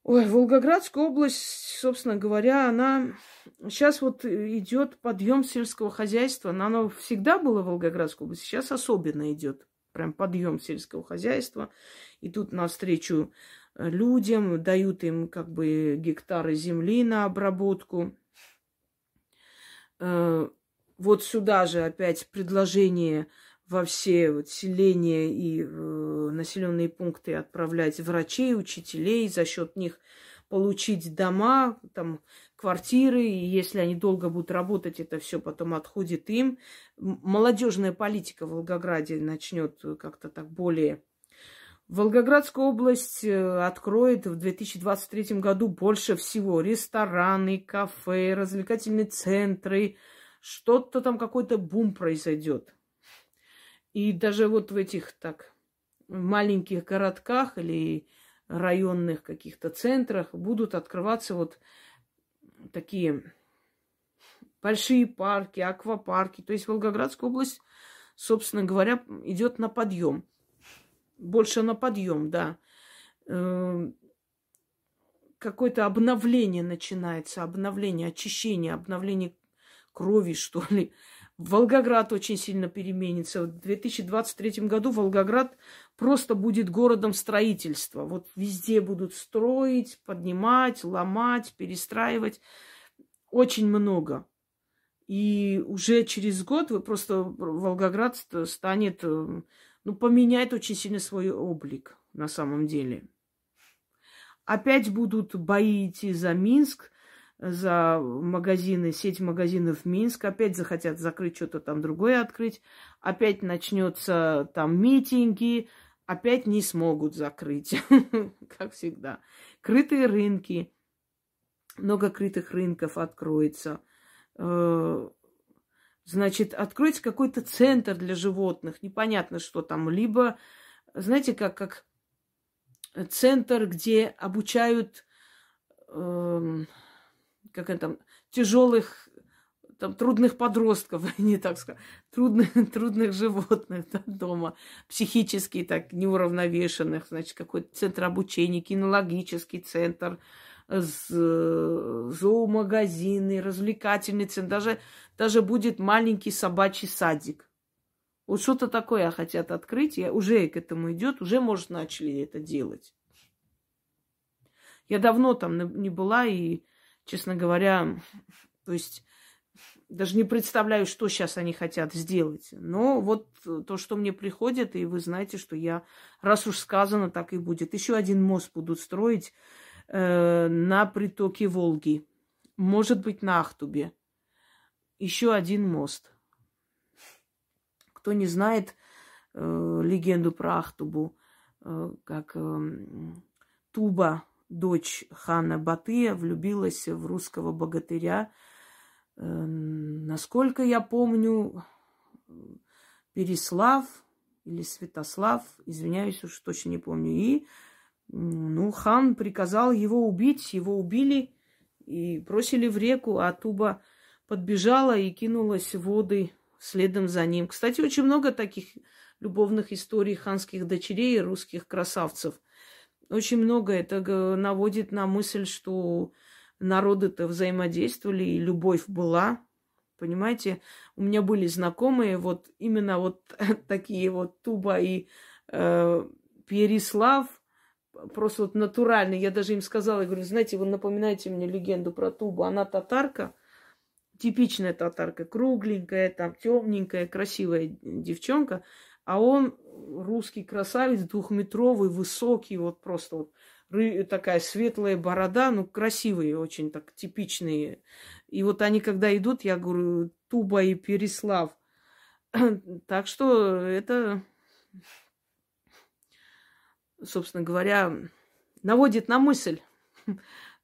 Ой, Волгоградская область, собственно говоря, она сейчас вот идет подъем сельского хозяйства. Но оно всегда было в Волгоградской области, сейчас особенно идет прям подъем сельского хозяйства. И тут навстречу э, людям, дают им как бы гектары земли на обработку. Э, вот сюда же опять предложение во все вот селения и э, населенные пункты отправлять врачей, учителей, за счет них получить дома, там, квартиры, и если они долго будут работать, это все потом отходит им. Молодежная политика в Волгограде начнет как-то так более Волгоградская область э, откроет в 2023 году больше всего рестораны, кафе, развлекательные центры, что-то там какой-то бум произойдет. И даже вот в этих так маленьких городках или районных каких-то центрах будут открываться вот такие большие парки, аквапарки. То есть Волгоградская область, собственно говоря, идет на подъем. Больше на подъем, да. Эм, какое-то обновление начинается, обновление, очищение, обновление крови, что ли. Волгоград очень сильно переменится. В 2023 году Волгоград просто будет городом строительства. Вот везде будут строить, поднимать, ломать, перестраивать. Очень много. И уже через год вы просто Волгоград станет, э, ну, поменяет очень сильно свой облик на самом деле. Опять будут бои идти за Минск, за магазины, сеть магазинов Минск, опять захотят закрыть что-то там другое открыть, опять начнется там митинги, опять не смогут закрыть, как всегда. Крытые рынки, много крытых рынков откроется. Э, значит, откроется какой-то центр для животных, непонятно, что там. Либо, знаете, как, как центр, где обучают э, как это там, тяжелых, там, трудных подростков, не так сказать, трудных, трудных животных да, дома, психически так неуравновешенных, значит, какой-то центр обучения, кинологический центр, зоомагазины, развлекательный центр, даже, даже будет маленький собачий садик. Вот что-то такое хотят открыть, я, уже к этому идет, уже, может, начали это делать. Я давно там не была и честно говоря, то есть даже не представляю, что сейчас они хотят сделать. Но вот то, что мне приходит, и вы знаете, что я, раз уж сказано, так и будет. Еще один мост будут строить э, на притоке Волги. Может быть, на Ахтубе. Еще один мост. Кто не знает э, легенду про Ахтубу, э, как э, Туба дочь хана Батыя влюбилась в русского богатыря. Э, насколько я помню, Переслав или Святослав, извиняюсь, уж точно не помню. И ну, хан приказал его убить, его убили и бросили в реку, а Туба подбежала и кинулась в воды следом за ним. Кстати, очень много таких любовных историй ханских дочерей и русских красавцев. Очень много это наводит на мысль, что народы-то взаимодействовали, и любовь была. Понимаете, у меня были знакомые, вот именно вот такие вот Туба и э, Переслав, просто вот натуральные. Я даже им сказала, я говорю, знаете, вы напоминаете мне легенду про Тубу. Она татарка, типичная татарка, кругленькая, там темненькая, красивая девчонка, а он русский красавец, двухметровый, высокий, вот просто вот такая светлая борода, ну, красивые очень, так типичные. И вот они, когда идут, я говорю, Туба и Переслав. так что это, собственно говоря, наводит на мысль.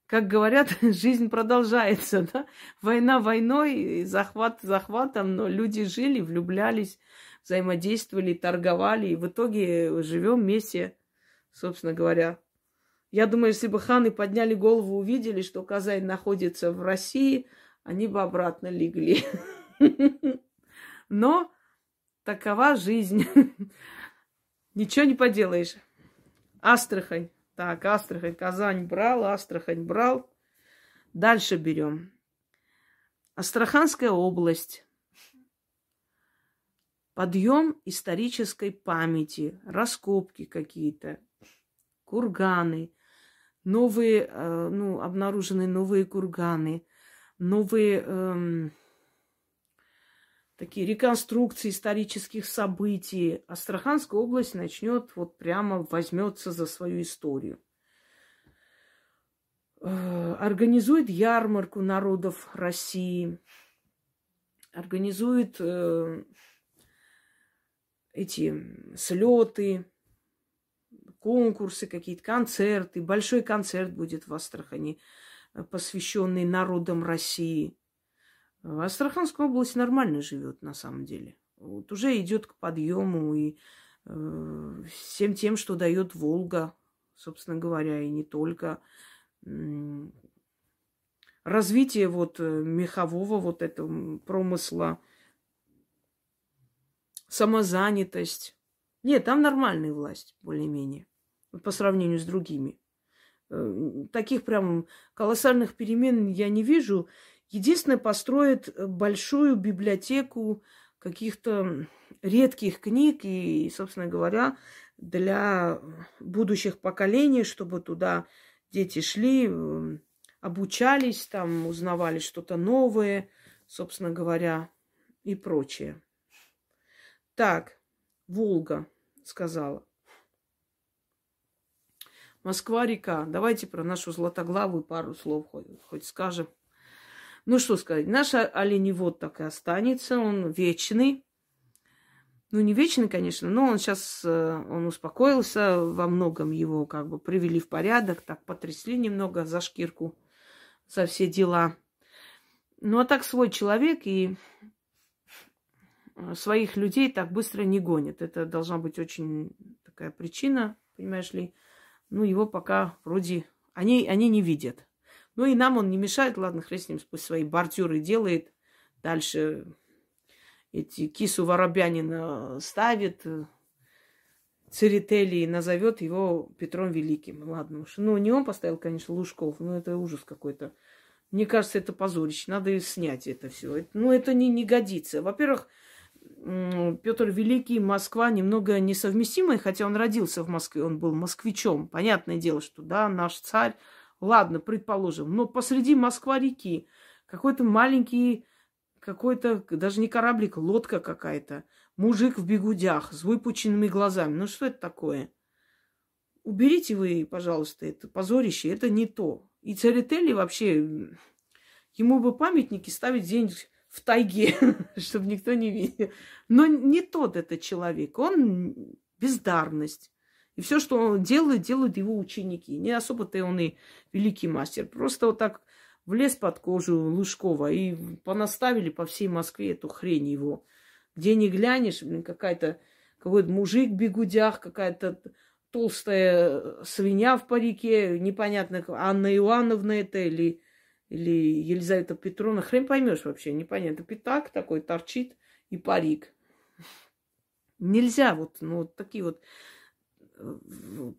Как говорят, жизнь продолжается, да? Война войной, захват захватом, но люди жили, влюблялись, взаимодействовали, торговали, и в итоге живем вместе, собственно говоря, Я думаю, если бы ханы подняли голову, увидели, что Казань находится в России, они бы обратно легли. Но такова жизнь. Ничего не поделаешь. Астрахань. Так, Астрахань, Казань брал, Астрахань брал. Дальше берем. Астраханская область. Подъем исторической памяти, раскопки какие-то, курганы, новые, э, ну, обнаружены новые курганы, новые эм, такие реконструкции исторических событий. Астраханская область начнет вот прямо возьмется за свою историю. Э, организует ярмарку народов России, организует э, эти слеты, конкурсы какие-то, концерты. Большой концерт будет в Астрахани, э, посвященный народам России. Астраханская область нормально живет на самом деле. Вот уже идет к подъему и э, всем тем, что дает Волга, собственно говоря, и не только. развитие вот э, мехового вот этого промысла, самозанятость. Нет, там нормальная власть, более-менее по сравнению с другими. Э, таких прям колоссальных перемен я не вижу. Единственное, построит большую библиотеку каких-то редких книг и, собственно говоря, для будущих поколений, чтобы туда дети шли, э, обучались, там узнавали что-то новое, собственно говоря, и прочее. Так, Волга сказала. Москва-река. Давайте про нашу златоглавую пару слов хоть, хоть скажем. Ну что сказать, наш оленевод так и останется, он вечный. Ну, не вечный, конечно, но он сейчас, э, он успокоился, во многом его как бы привели в порядок, так потрясли немного за шкирку, за все дела. Ну, а так свой человек и своих людей так быстро не гонит. Это должна быть очень такая причина, понимаешь ли, ну, его пока вроде... Они, они не видят. Ну, и нам он не мешает. Ладно, хрен с ним, пусть свои бордюры делает. Дальше эти кису Воробянина ставит. Церетели назовет его Петром Великим. Ладно уж. Ну, не он поставил, конечно, Лужков. Ну, это ужас какой-то. Мне кажется, это позорище. Надо снять это все. Ну, это не, не годится. Во-первых, Петр Великий, Москва немного несовместимые, хотя он родился в Москве, он был москвичом. Понятное дело, что да, наш царь, ладно, предположим, но посреди Москва-реки какой-то маленький, какой-то, даже не кораблик, лодка какая-то, мужик в бегудях с выпученными глазами. Ну что это такое? Уберите вы, пожалуйста, это позорище, это не то. И Церетели вообще, ему бы памятники ставить где-нибудь в тайге, чтобы никто не видел. Но не тот этот человек, он бездарность. И все, что он делает, делают его ученики. Не особо-то он и великий мастер. Просто вот так влез под кожу Лужкова и понаставили по всей Москве эту хрень его. Где не глянешь, блин, какая-то какой-то мужик в бегудях, какая-то толстая свинья в парике, непонятно, Анна Иоанновна это или или Елизавета Петровна, хрен поймешь вообще, непонятно. Пятак такой торчит и парик. Нельзя вот, ну, вот такие вот,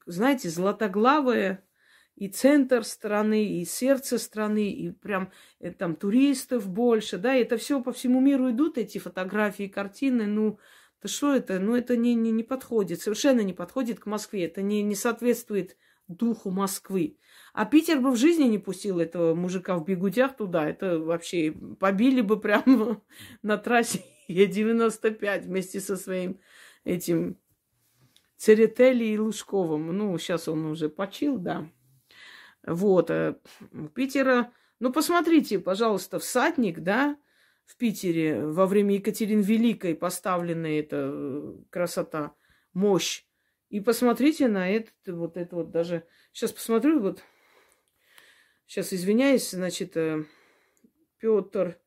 знаете, златоглавые и центр страны, и сердце страны, и прям и там туристов больше, да, это все по всему миру идут, эти фотографии, картины, ну, да что это, ну, это не, не, не подходит, совершенно не подходит к Москве, это не, не соответствует духу Москвы. А Питер бы в жизни не пустил этого мужика в бегудях туда. Это вообще побили бы прямо на трассе Е95 вместе со своим этим Церетели и Лужковым. Ну, сейчас он уже почил, да. Вот. Э, Питера... Ну, посмотрите, пожалуйста, всадник, да, в Питере во время Екатерины Великой поставлена эта э, красота, мощь. И посмотрите на этот, вот это вот даже... Сейчас посмотрю, вот... Сейчас извиняюсь, значит, э, Петр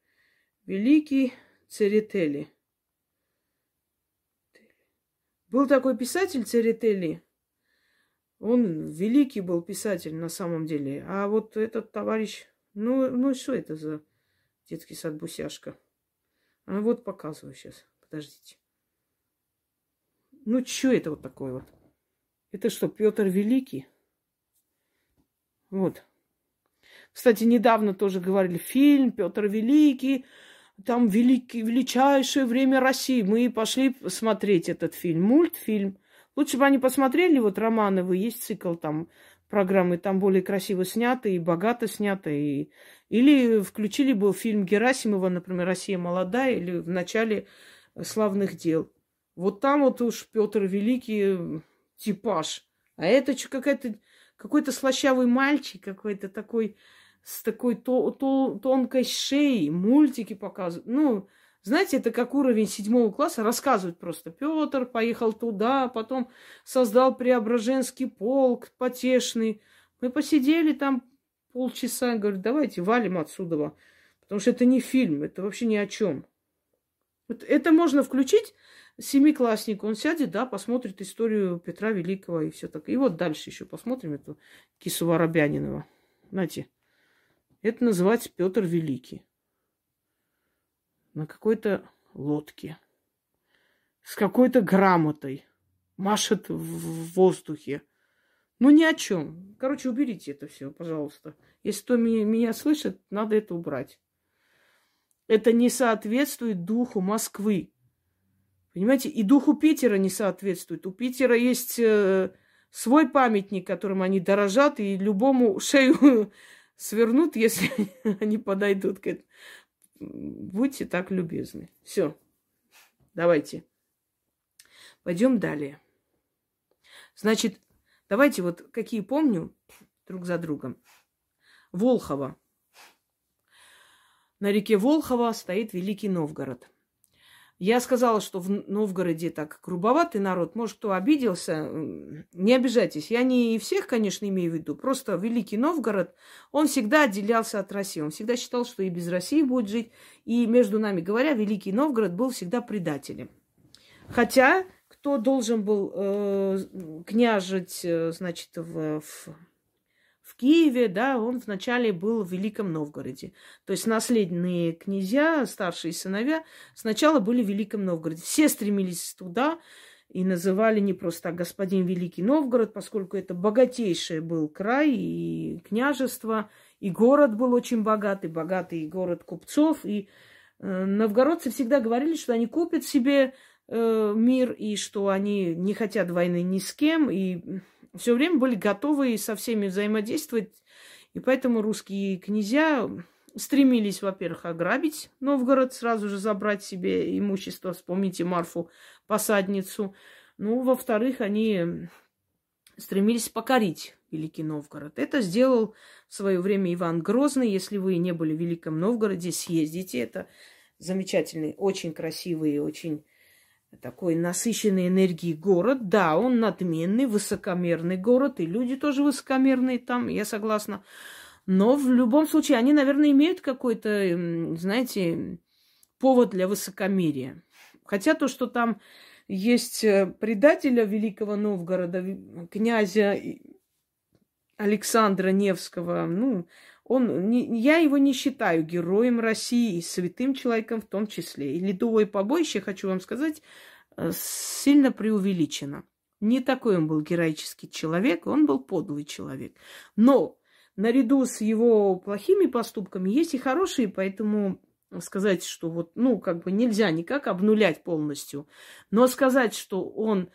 Великий Церетели. Был такой писатель Церетели. Он великий был писатель на самом деле. А вот этот товарищ, ну, ну что это за детский сад Бусяшка? А вот показываю сейчас. Подождите. Ну, что это вот такое вот? Это что, Петр Великий? Вот. Кстати, недавно тоже говорили фильм Петр Великий, там великий, величайшее время России. Мы пошли смотреть этот фильм, мультфильм. Лучше бы они посмотрели, вот Романовы, есть цикл там программы, там более красиво снято и богато снято. И... Или включили бы фильм Герасимова, например, «Россия молодая», или в начале «Славных дел». Вот там вот уж Петр Великий типаж. А это что, какая-то какой-то слащавый мальчик, какой-то такой с такой то, то, тонкой шеей, мультики показывают. Ну, знаете, это как уровень седьмого класса, рассказывают просто. Петр поехал туда, потом создал Преображенский полк потешный. Мы посидели там полчаса, говорю, давайте валим отсюда. Потому что это не фильм, это вообще ни о чем. Вот это можно включить семикласснику. Он сядет, да, посмотрит историю Петра Великого и все так. И вот дальше еще посмотрим эту кису Воробянинова. Знаете, это называется Петр Великий. На какой-то лодке. С какой-то грамотой. Машет в воздухе. Ну, ни о чем. Короче, уберите это все, пожалуйста. Если кто меня, меня слышит, надо это убрать. Это не соответствует духу Москвы. Понимаете, и духу Питера не соответствует. У Питера есть э, свой памятник, которым они дорожат, и любому шею свернут, если они подойдут к этому. Будьте так любезны. Все. Давайте. Пойдем далее. Значит, давайте вот какие помню друг за другом. Волхова. На реке Волхова стоит Великий Новгород. Я сказала, что в Новгороде так грубоватый народ. Может, кто обиделся, не обижайтесь. Я не всех, конечно, имею в виду. Просто Великий Новгород, он всегда отделялся от России. Он всегда считал, что и без России будет жить. И, между нами говоря, Великий Новгород был всегда предателем. Хотя, кто должен был э, княжить, э, значит, в, в Киеве, да, он вначале был в Великом Новгороде. То есть наследные князья, старшие сыновья, сначала были в Великом Новгороде. Все стремились туда и называли не просто так господин Великий Новгород, поскольку это богатейший был край и княжество, и город был очень богатый, богатый город купцов. И э, новгородцы всегда говорили, что они купят себе э, мир и что они не хотят войны ни с кем, и все время были готовы со всеми взаимодействовать. И поэтому русские князья стремились, во-первых, ограбить Новгород, сразу же забрать себе имущество. Вспомните Марфу, посадницу. Ну, во-вторых, они стремились покорить Великий Новгород. Это сделал в свое время Иван Грозный. Если вы не были в Великом Новгороде, съездите. Это замечательный, очень красивый, очень такой насыщенной энергией город. Да, он надменный, высокомерный город, и люди тоже высокомерные там, я согласна. Но в любом случае они, наверное, имеют какой-то, знаете, повод для высокомерия. Хотя то, что там есть э, предателя Великого Новгорода, князя Александра Невского, ну, он, не, я его не считаю героем России и святым человеком в том числе. И ледовое побоище, хочу вам сказать, э, сильно преувеличено. Не такой он был героический человек, он был подлый человек. Но наряду с его плохими поступками есть и хорошие, поэтому сказать, что вот, ну, как бы нельзя никак обнулять полностью. Но сказать, что он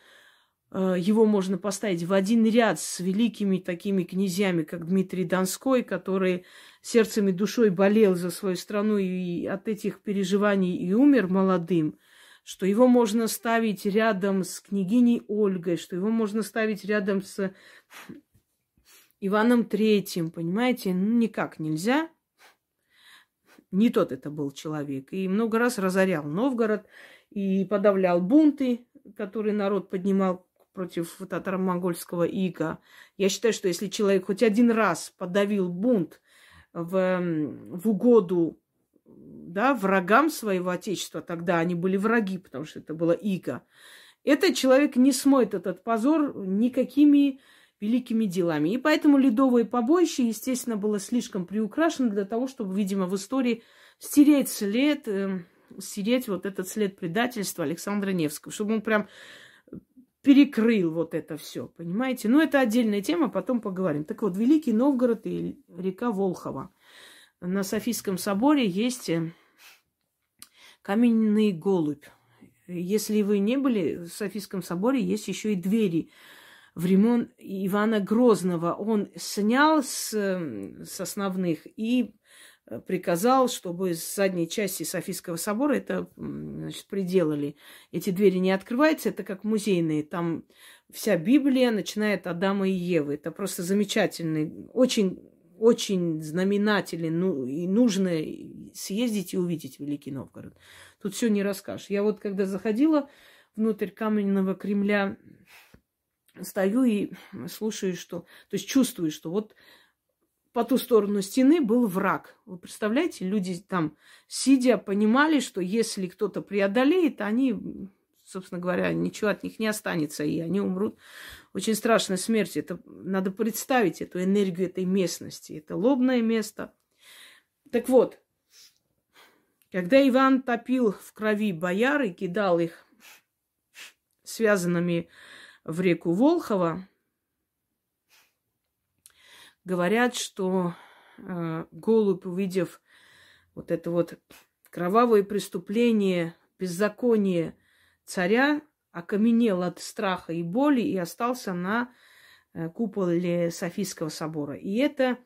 его можно поставить в один ряд с великими такими князьями, как Дмитрий Донской, который сердцем и душой болел за свою страну и от этих переживаний и умер молодым, что его можно ставить рядом с княгиней Ольгой, что его можно ставить рядом с Иваном Третьим, понимаете? Ну, никак нельзя. Не тот это был человек. И много раз разорял Новгород и подавлял бунты, которые народ поднимал против татаро-монгольского ига. Я считаю, что если человек хоть один раз подавил бунт в, в угоду да, врагам своего отечества, тогда они были враги, потому что это было иго, этот человек не смоет этот позор никакими великими делами. И поэтому ледовое побоище, естественно, было слишком приукрашено для того, чтобы, видимо, в истории стереть след, э, стереть вот этот след предательства Александра Невского, чтобы он прям перекрыл вот это все, понимаете? Но это отдельная тема, потом поговорим. Так вот, Великий Новгород и река Волхова. На Софийском соборе есть э, каменный голубь. Если вы не были в Софийском соборе, есть еще и двери. Времен Ивана Грозного он снял с, с основных и э, приказал, чтобы с задней части Софийского собора это значит, приделали. Эти двери не открываются, это как музейные. Там вся Библия начинает от Адама и Евы. Это просто замечательный, очень очень знаменателен, ну, и нужно съездить и увидеть Великий Новгород. Тут все не расскажешь. Я вот когда заходила внутрь каменного Кремля, стою и слушаю, что... То есть чувствую, что вот по ту сторону стены был враг. Вы представляете, люди там, сидя, понимали, что если кто-то преодолеет, они, собственно говоря, ничего от них не останется, и они умрут очень страшной смерти. Это надо представить эту энергию этой местности. Это лобное место. Так вот, когда Иван топил в крови бояр и кидал их связанными в реку Волхова, говорят, что э, голубь, увидев вот это вот кровавое преступление, беззаконие царя, окаменел от страха и боли и остался на э, куполе Софийского собора. И это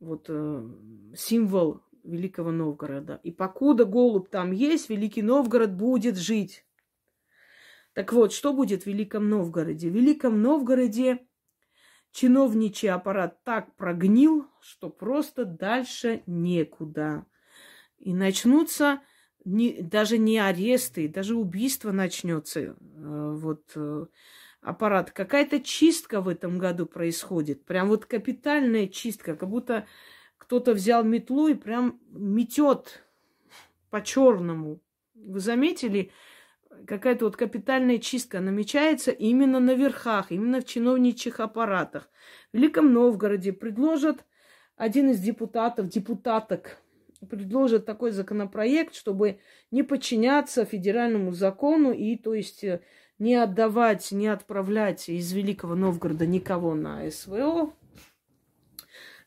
вот э, символ Великого Новгорода. И покуда голубь там есть, Великий Новгород будет жить. Так вот, что будет в Великом Новгороде? В Великом Новгороде чиновничий аппарат так прогнил, что просто дальше некуда. И начнутся не, даже не аресты, даже убийство начнется. Э, вот э, аппарат. Какая-то чистка в этом году происходит. Прям вот капитальная чистка, как будто кто-то взял метлу и прям метет по-черному. Вы заметили, какая-то вот капитальная чистка намечается именно на верхах, именно в чиновничьих аппаратах. В Великом Новгороде предложат один из депутатов, депутаток, предложит такой законопроект, чтобы не подчиняться федеральному закону и, то есть, не отдавать, не отправлять из Великого Новгорода никого на СВО,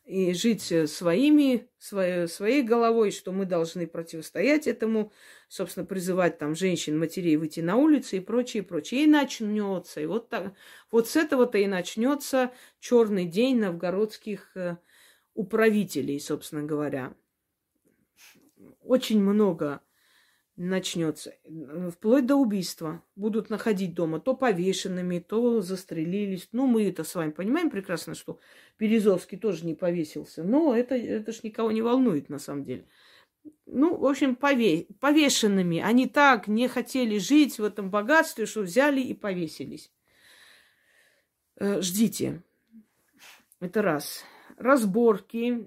и жить э, своими, своей, своей головой, что мы должны противостоять этому, собственно, призывать там женщин, матерей выйти на улицы и прочее, прочее. И начнется. И вот, так, вот с этого-то и начнется черный день новгородских э, управителей, собственно говоря. Очень много начнется. Вплоть до убийства. Будут находить дома то повешенными, то застрелились. Ну, мы это с вами понимаем прекрасно, что Березовский тоже не повесился. Но это, это ж никого не волнует на самом деле. Ну, в общем, пове... повешенными. Они так не хотели жить в этом богатстве, что взяли и повесились. Э, ждите. Это раз. Разборки.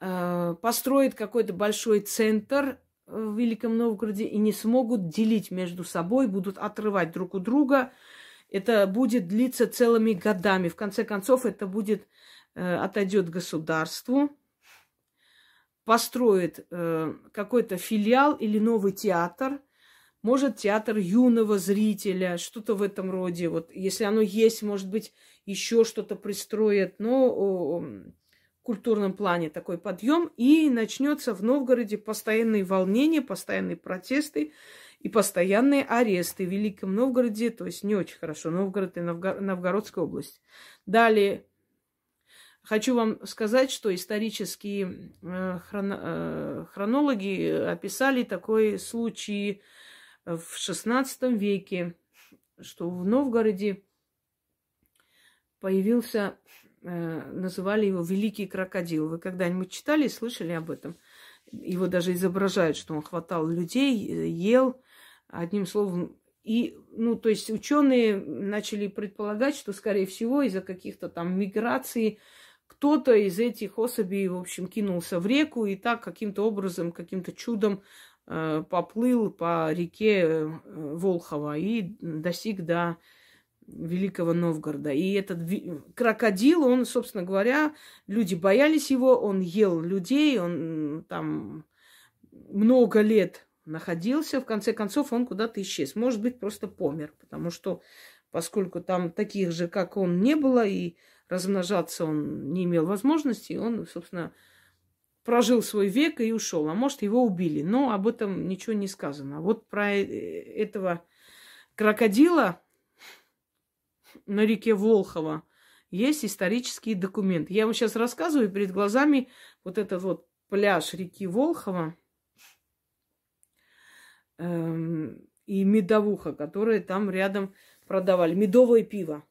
Э, построить какой-то большой центр в Великом Новгороде и не смогут делить между собой, будут отрывать друг у друга. Это будет длиться целыми годами. В конце концов, это будет э, отойдет государству, построит э, какой-то филиал или новый театр, может, театр юного зрителя, что-то в этом роде. Вот, если оно есть, может быть, еще что-то пристроят. Но культурном плане такой подъем, и начнется в Новгороде постоянные волнения, постоянные протесты и постоянные аресты в Великом Новгороде, то есть не очень хорошо, Новгород и Новгор... Новгородская область. Далее хочу вам сказать, что исторические э, хроно... э, хронологи описали такой случай в XVI веке, что в Новгороде появился называли его Великий крокодил. Вы когда-нибудь читали и слышали об этом? Его даже изображают, что он хватал людей, э, ел, одним словом. И, ну, то есть ученые начали предполагать, что, скорее всего, из-за каких-то там миграций кто-то из этих особей, в общем, кинулся в реку и так каким-то образом, каким-то чудом э, поплыл по реке э, Волхова и достиг до Великого Новгорода. И этот крокодил, он, собственно говоря, люди боялись его, он ел людей, он там много лет находился, в конце концов он куда-то исчез. Может быть, просто помер, потому что поскольку там таких же, как он, не было, и размножаться он не имел возможности, он, собственно, прожил свой век и ушел. А может, его убили. Но об этом ничего не сказано. Вот про э, этого крокодила на реке Волхова есть исторические документы. Я вам сейчас рассказываю, перед глазами вот этот вот пляж реки Волхова эм, и медовуха, которые там рядом продавали. Медовое пиво.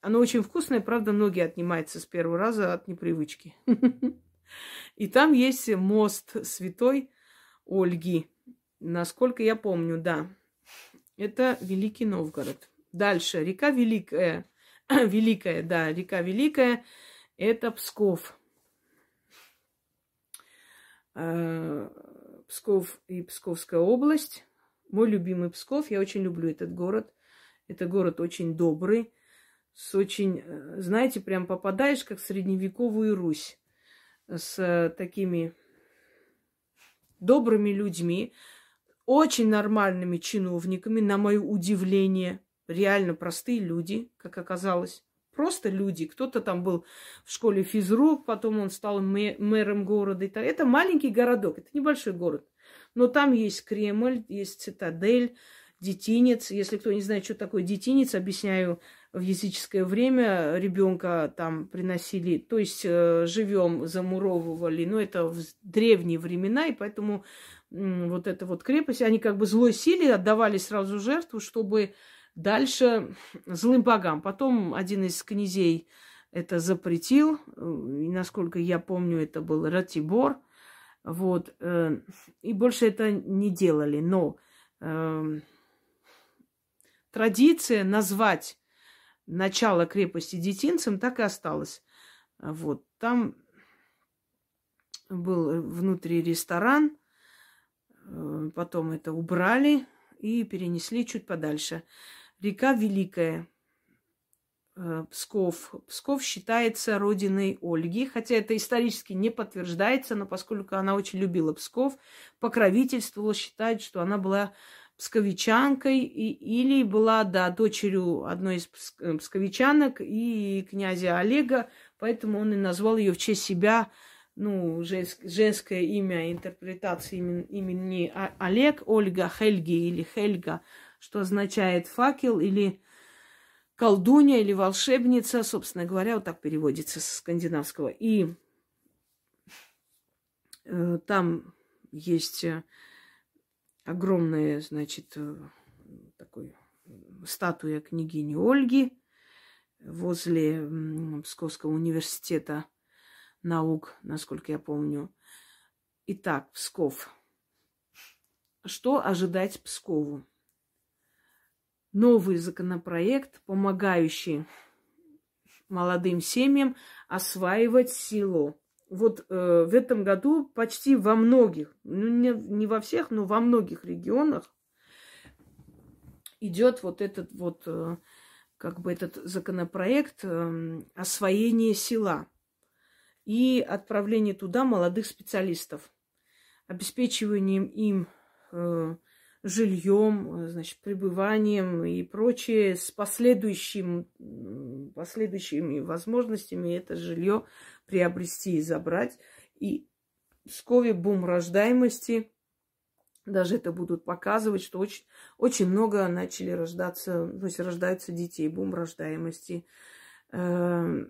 Оно очень вкусное, правда, многие отнимаются с первого раза от непривычки. И там есть мост святой Ольги. Насколько я помню, да. Это Великий Новгород. Дальше. Река Великая. Великая, да, река Великая. Это Псков. Э, Псков и Псковская область. Мой любимый Псков. Я очень люблю этот город. Это город очень добрый. С очень, э, знаете, прям попадаешь как в средневековую Русь. С такими добрыми людьми, очень нормальными чиновниками, на мое удивление. Реально простые люди, как оказалось. Просто люди. Кто-то там был в школе физрук, потом он стал мэром города. Это маленький городок, это небольшой город. Но там есть Кремль, есть цитадель, детинец. Если кто не знает, что такое детинец, объясняю, в языческое время ребенка там приносили, то есть э, живем замуровывали, но это в древние времена, и поэтому вот эта вот крепость, они как бы злой силе отдавали сразу жертву, чтобы дальше злым богам. Потом один из князей это запретил, э, и насколько я помню, это был Ратибор, вот, э, и больше это не делали, но э, традиция назвать начало крепости детинцем так и осталось. Вот, там был внутри ресторан, Э, потом это убрали и перенесли чуть подальше. Река Великая, э, Псков. Псков считается родиной Ольги, хотя это исторически не подтверждается, но поскольку она очень любила Псков, покровительствовала, считает, что она была псковичанкой и, или была, да, дочерью одной из э, псковичанок и князя Олега, поэтому он и назвал ее в честь себя ну, женское имя, интерпретация имени Олег, Ольга, Хельги или Хельга, что означает факел или колдунья или волшебница, собственно говоря, вот так переводится с скандинавского. И э, там есть э, огромная, значит, э, такой статуя княгини Ольги возле э, Псковского университета наук, насколько я помню. Итак, Псков. Что ожидать Пскову? Новый законопроект, помогающий молодым семьям осваивать село. Вот э, в этом году почти во многих, ну не, не во всех, но во многих регионах идет вот этот вот, э, как бы этот законопроект э, освоения села и отправление туда молодых специалистов, обеспечиванием им э, жильем, э, значит, пребыванием и прочее, с последующим, последующими возможностями это жилье приобрести и забрать. И Пскове бум рождаемости, даже это будут показывать, что очень, очень много начали рождаться, то есть рождаются детей, бум рождаемости. Э,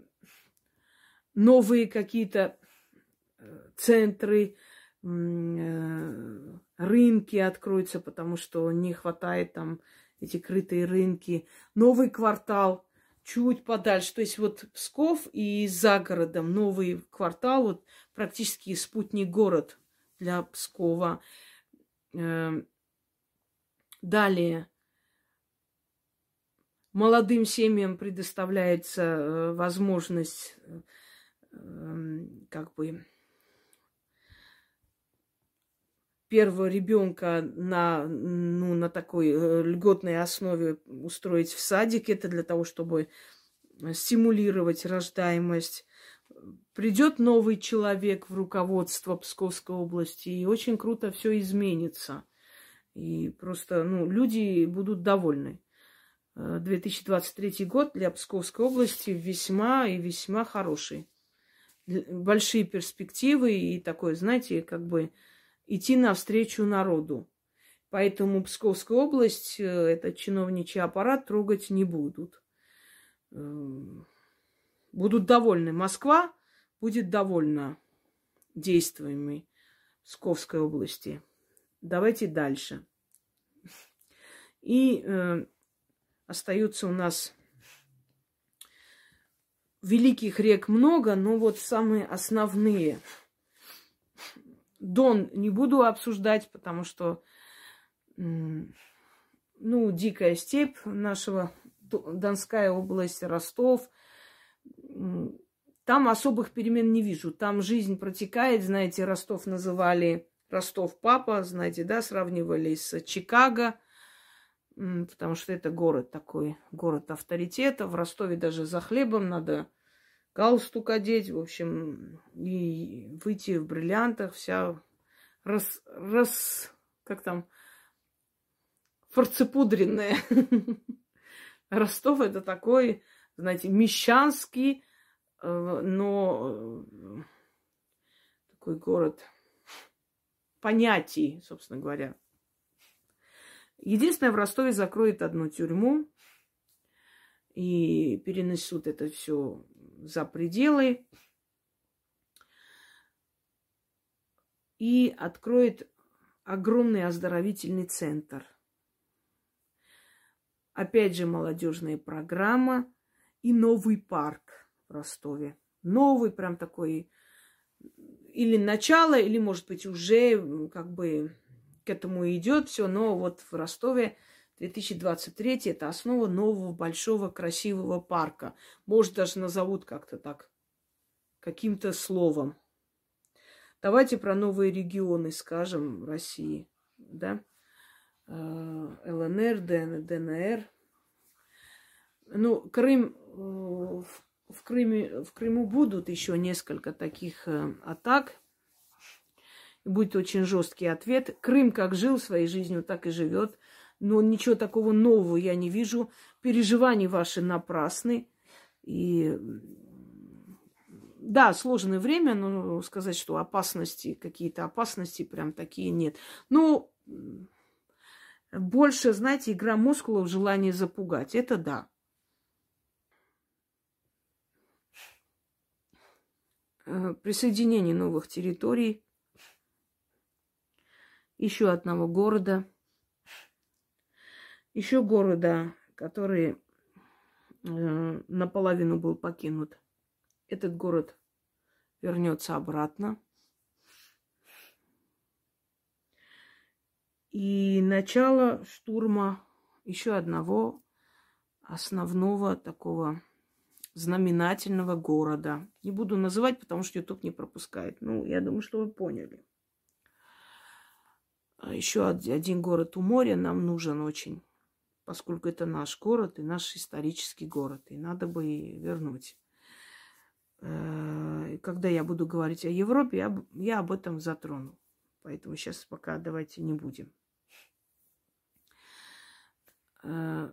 новые какие-то э, центры, рынки откроются, потому что не хватает там эти крытые рынки. Новый квартал чуть подальше. То есть вот Псков и за городом новый квартал, вот практически спутник город для Пскова. Эм, далее молодым семьям предоставляется э, возможность Эм, как бы первого ребенка на, ну, на такой э, льготной основе устроить в садик. Это для того, чтобы стимулировать рождаемость. Придет новый человек в руководство Псковской области, и очень круто все изменится. И просто, ну, люди будут довольны. 2023 год для Псковской области весьма и весьма хороший. Большие перспективы и такое, знаете, как бы идти навстречу народу. Поэтому Псковская область, э, этот чиновничий аппарат трогать не будут. Эм, будут довольны. Москва будет довольна действиями Псковской области. Давайте дальше. И э, остаются у нас великих рек много, но вот самые основные – Дон не буду обсуждать, потому что, ну, дикая степь нашего, Донская область, Ростов. Там особых перемен не вижу. Там жизнь протекает, знаете, Ростов называли Ростов папа, знаете, да, сравнивали с Чикаго, потому что это город такой, город авторитета. В Ростове даже за хлебом надо галстук одеть, в общем, и выйти в бриллиантах, вся рас, рас как там, фарцепудренная. Ростов это такой, знаете, мещанский, э, но э, такой город понятий, собственно говоря. Единственное, в Ростове закроют одну тюрьму и перенесут это все за пределы и откроет огромный оздоровительный центр. Опять же, молодежная программа и новый парк в Ростове. Новый прям такой, или начало, или, может быть, уже как бы к этому идет все, но вот в Ростове 2023 это основа нового большого красивого парка. Может, даже назовут как-то так, каким-то словом. Давайте про новые регионы скажем России, да? Э, ЛНР, ДНР. Ну, Крым, э, в, Крыме, в Крыму будут еще несколько таких э, атак. Будет очень жесткий ответ. Крым как жил своей жизнью, так и живет но ничего такого нового я не вижу. Переживания ваши напрасны. И да, сложное время, но сказать, что опасности, какие-то опасности прям такие нет. Ну, больше, знаете, игра мускулов, желание запугать. Это да. Э, присоединение новых территорий, еще одного города – еще города, который э, наполовину был покинут. Этот город вернется обратно. И начало штурма еще одного основного такого знаменательного города. Не буду называть, потому что YouTube не пропускает. Ну, я думаю, что вы поняли. А еще один город у моря нам нужен очень поскольку это наш город и наш исторический город, и надо бы вернуть. Э, когда я буду говорить о Европе, я, я об этом затрону. Поэтому сейчас пока давайте не будем. Э,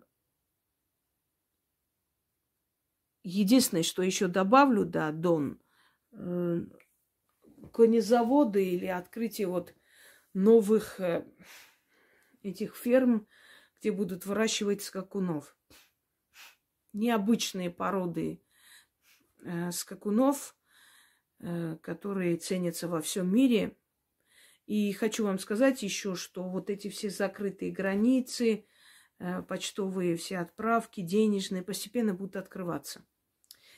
единственное, что еще добавлю, да, Дон, э, конезаводы или открытие вот новых этих ферм – где будут выращивать скакунов. Необычные породы э, скакунов, э, которые ценятся во всем мире. И хочу вам сказать еще, что вот эти все закрытые границы, э, почтовые все отправки, денежные, постепенно будут открываться.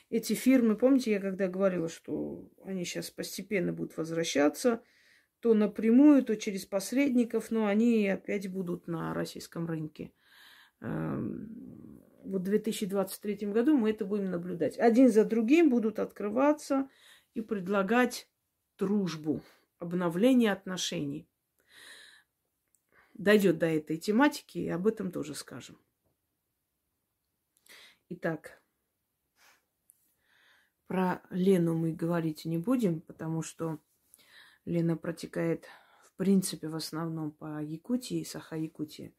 Эти фирмы, помните, я когда говорила, что они сейчас постепенно будут возвращаться – то напрямую, то через посредников, но они опять будут на российском рынке. Эм, вот в 2023 году мы это будем наблюдать. Один за другим будут открываться и предлагать дружбу, обновление отношений. дойдет до этой тематики, и об этом тоже скажем. Итак, про Лену мы говорить не будем, потому что Лена протекает, в принципе, в основном по Якутии, Саха-Якутии.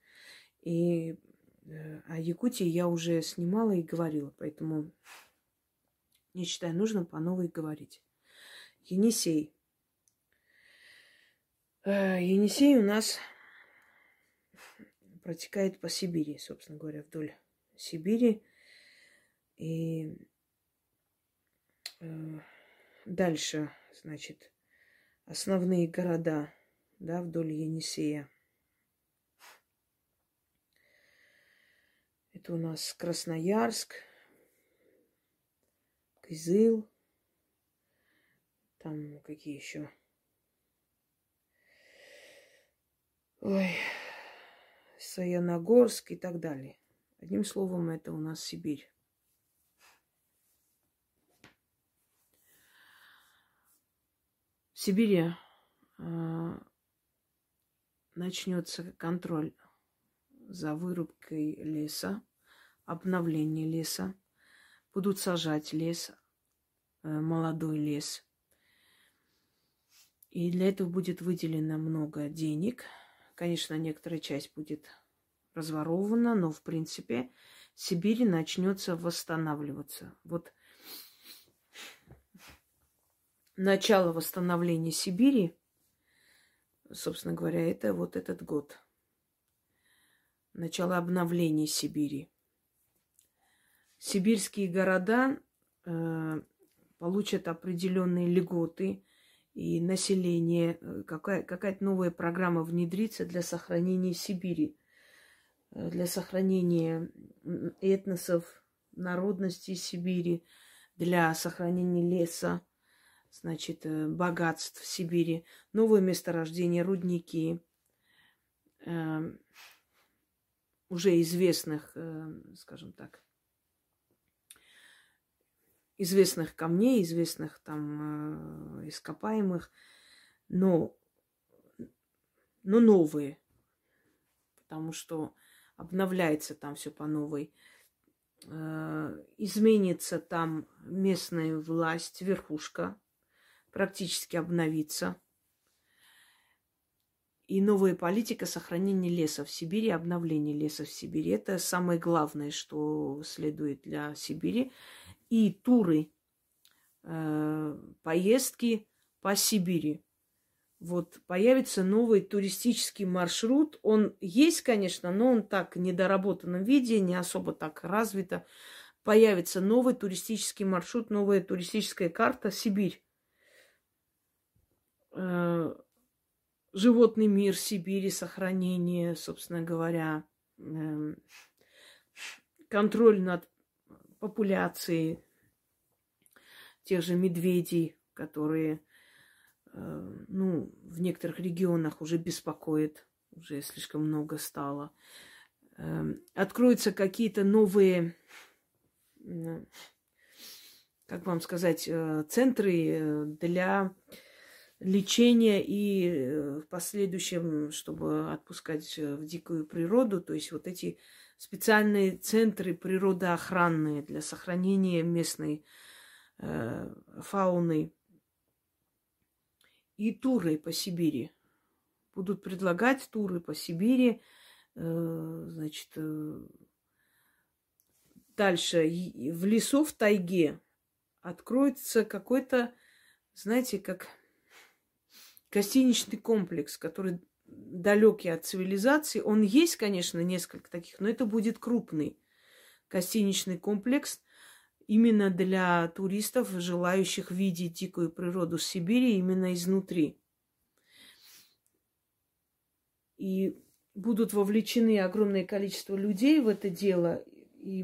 И э, о Якутии я уже снимала и говорила, поэтому не считаю нужным по новой говорить. Енисей. Э, Енисей у нас протекает по Сибири, собственно говоря, вдоль Сибири. И э, дальше, значит, основные города, да, вдоль Енисея. Это у нас Красноярск, Кызыл, там какие еще? Ой, Саяногорск и так далее. Одним словом, это у нас Сибирь. Сибири э, начнется контроль за вырубкой леса, обновление леса. Будут сажать лес, э, молодой лес. И для этого будет выделено много денег. Конечно, некоторая часть будет разворована, но в принципе Сибирь начнется восстанавливаться. Вот начало восстановления Сибири, собственно говоря, это вот этот год. Начало обновления Сибири. Сибирские города э, получат определенные льготы, и население, э, какая, какая-то новая программа внедрится для сохранения Сибири, э, для сохранения этносов, народности Сибири, для сохранения леса, значит, э, богатств Сибири, новые месторождения, рудники, э, уже известных, э, скажем так, известных камней, известных там э, ископаемых, но, но новые, потому что обновляется там все по новой. Э, изменится там местная власть, верхушка, практически обновится. И новая политика сохранения леса в Сибири, обновление леса в Сибири. Это самое главное, что следует для Сибири. И туры, э, поездки по Сибири. Вот появится новый туристический маршрут. Он есть, конечно, но он так в недоработанном виде, не особо так развито. Появится новый туристический маршрут, новая туристическая карта Сибирь. Э, животный мир Сибири, сохранение, собственно говоря, э, контроль над популяцией тех же медведей, которые, э, ну, в некоторых регионах уже беспокоит, уже слишком много стало. Откроются какие-то новые, как вам сказать, центры для лечения и э, в последующем, чтобы отпускать э, в дикую природу, то есть вот эти специальные центры природоохранные для сохранения местной э, фауны. И туры по Сибири. Будут предлагать туры по Сибири, э, значит, э, дальше. В лесу в тайге откроется какой-то, знаете, как гостиничный комплекс, который далекий от цивилизации. Он есть, конечно, несколько таких, но это будет крупный гостиничный комплекс именно для туристов, желающих видеть дикую природу Сибири именно изнутри. И будут вовлечены огромное количество людей в это дело, и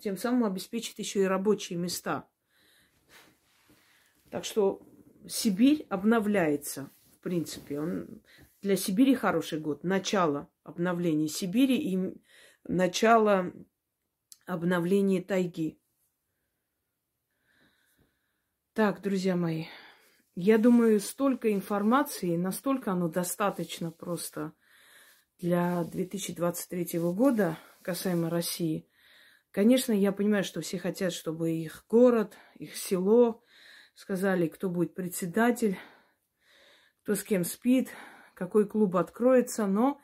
тем самым обеспечит еще и рабочие места. Так что Сибирь обновляется, в принципе. Он для Сибири хороший год. Начало обновления Сибири и начало обновления тайги. Так, друзья мои, я думаю, столько информации, настолько оно достаточно просто для 2023 года касаемо России. Конечно, я понимаю, что все хотят, чтобы их город, их село сказали, кто будет председатель, кто с кем спит, какой клуб откроется, но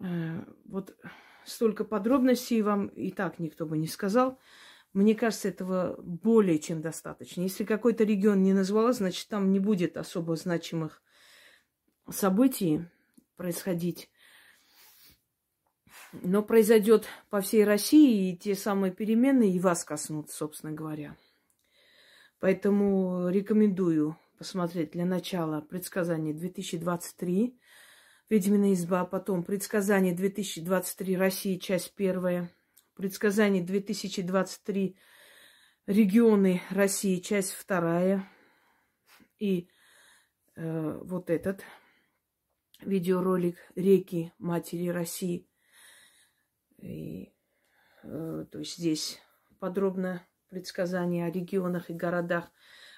э, вот столько подробностей вам и так никто бы не сказал. Мне кажется, этого более чем достаточно. Если какой-то регион не назвала, значит, там не будет особо значимых событий происходить. Но произойдет по всей России, и те самые перемены и вас коснутся, собственно говоря. Поэтому рекомендую посмотреть для начала предсказание 2023, Ведьмина изба, потом предсказание 2023 России, часть первая, предсказание 2023 регионы России, часть вторая, и э, вот этот видеоролик «Реки Матери России». И, э, то есть здесь подробно предсказания о регионах и городах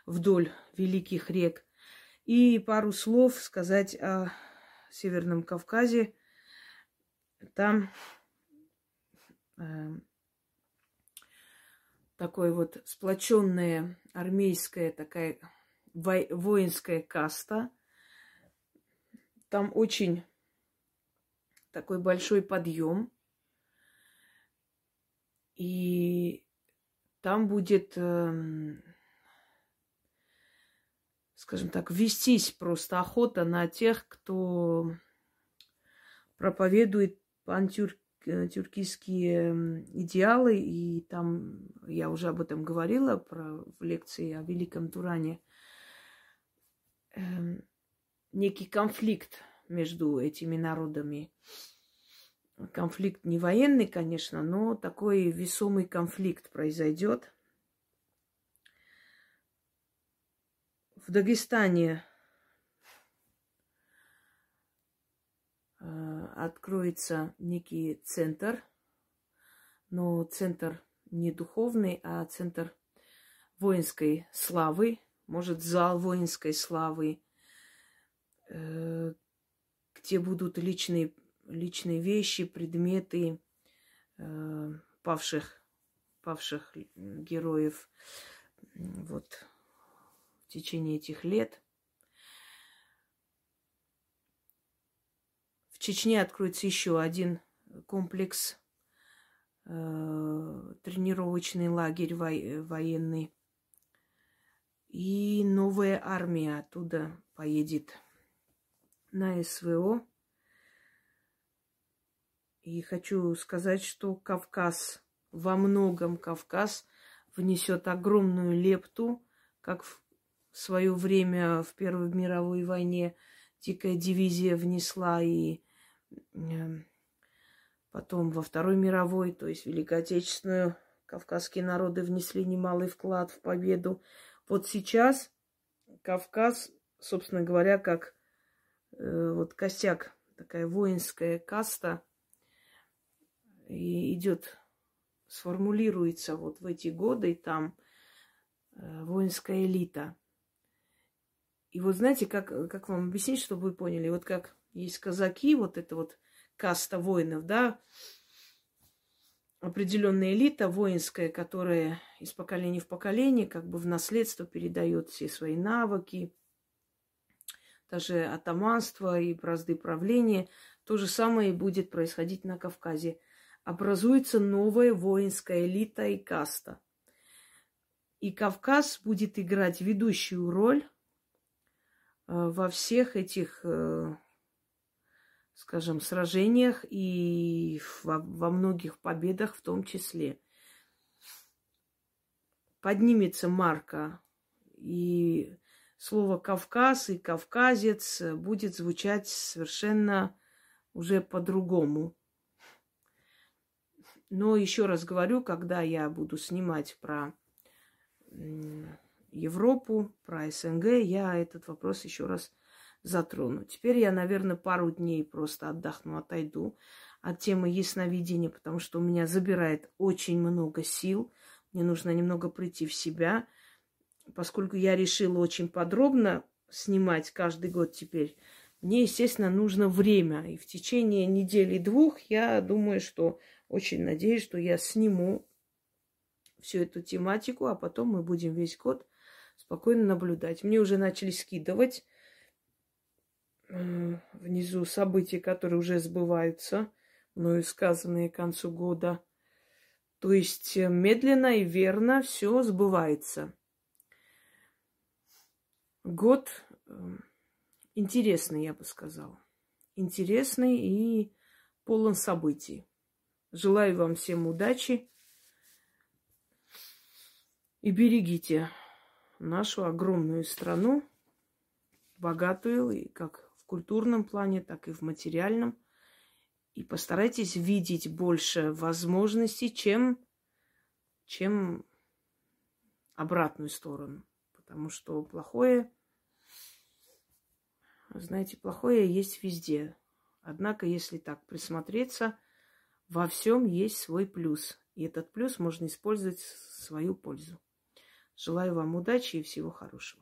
вдоль великих рек. И пару слов сказать о Северном Кавказе. Там э, такое вот сплоченная армейская такая воинская каста. Там очень такой большой подъем. И там будет, эм, скажем так, вестись просто охота на тех, кто проповедует пантюркистские эм, идеалы. И там я уже об этом говорила про, в лекции о Великом Туране. Эм, некий конфликт между этими народами конфликт не военный, конечно, но такой весомый конфликт произойдет. В Дагестане э, откроется некий центр, но центр не духовный, а центр воинской славы, может, зал воинской славы, э, где будут личные личные вещи, предметы э, павших, павших героев вот, в течение этих лет. В Чечне откроется еще один комплекс, э, тренировочный лагерь во- военный. И новая армия оттуда поедет на СВО. И хочу сказать, что Кавказ, во многом Кавказ внесет огромную лепту, как в свое время в Первой мировой войне дикая дивизия внесла и э, потом во Второй мировой, то есть Великой Отечественную, кавказские народы внесли немалый вклад в победу. Вот сейчас Кавказ, собственно говоря, как э, вот костяк, такая воинская каста – и идет, сформулируется вот в эти годы там э, воинская элита. И вот знаете, как, как вам объяснить, чтобы вы поняли, вот как есть казаки, вот это вот каста воинов, да, определенная элита воинская, которая из поколения в поколение как бы в наследство передает все свои навыки, даже атаманство и бразды правления. То же самое и будет происходить на Кавказе – образуется новая воинская элита и каста. И Кавказ будет играть ведущую роль э, во всех этих, э, скажем, сражениях и во, во многих победах в том числе. Поднимется марка, и слово Кавказ и Кавказец будет звучать совершенно уже по-другому. Но еще раз говорю, когда я буду снимать про Европу, про СНГ, я этот вопрос еще раз затрону. Теперь я, наверное, пару дней просто отдохну, отойду от темы ясновидения, потому что у меня забирает очень много сил. Мне нужно немного прийти в себя, поскольку я решила очень подробно снимать каждый год теперь Мне, естественно, нужно время. И в течение недели-двух я думаю, что очень надеюсь, что я сниму всю эту тематику, а потом мы будем весь год спокойно наблюдать. Мне уже начали скидывать э, внизу события, которые уже сбываются, мною сказанные к концу года. То есть э, медленно и верно все сбывается. Год э, интересный, я бы сказала. Интересный и полон событий. Желаю вам всем удачи и берегите нашу огромную страну, богатую и как в культурном плане, так и в материальном. И постарайтесь видеть больше возможностей, чем, чем обратную сторону. Потому что плохое знаете, плохое есть везде. Однако, если так присмотреться, во всем есть свой плюс. И этот плюс можно использовать в свою пользу. Желаю вам удачи и всего хорошего.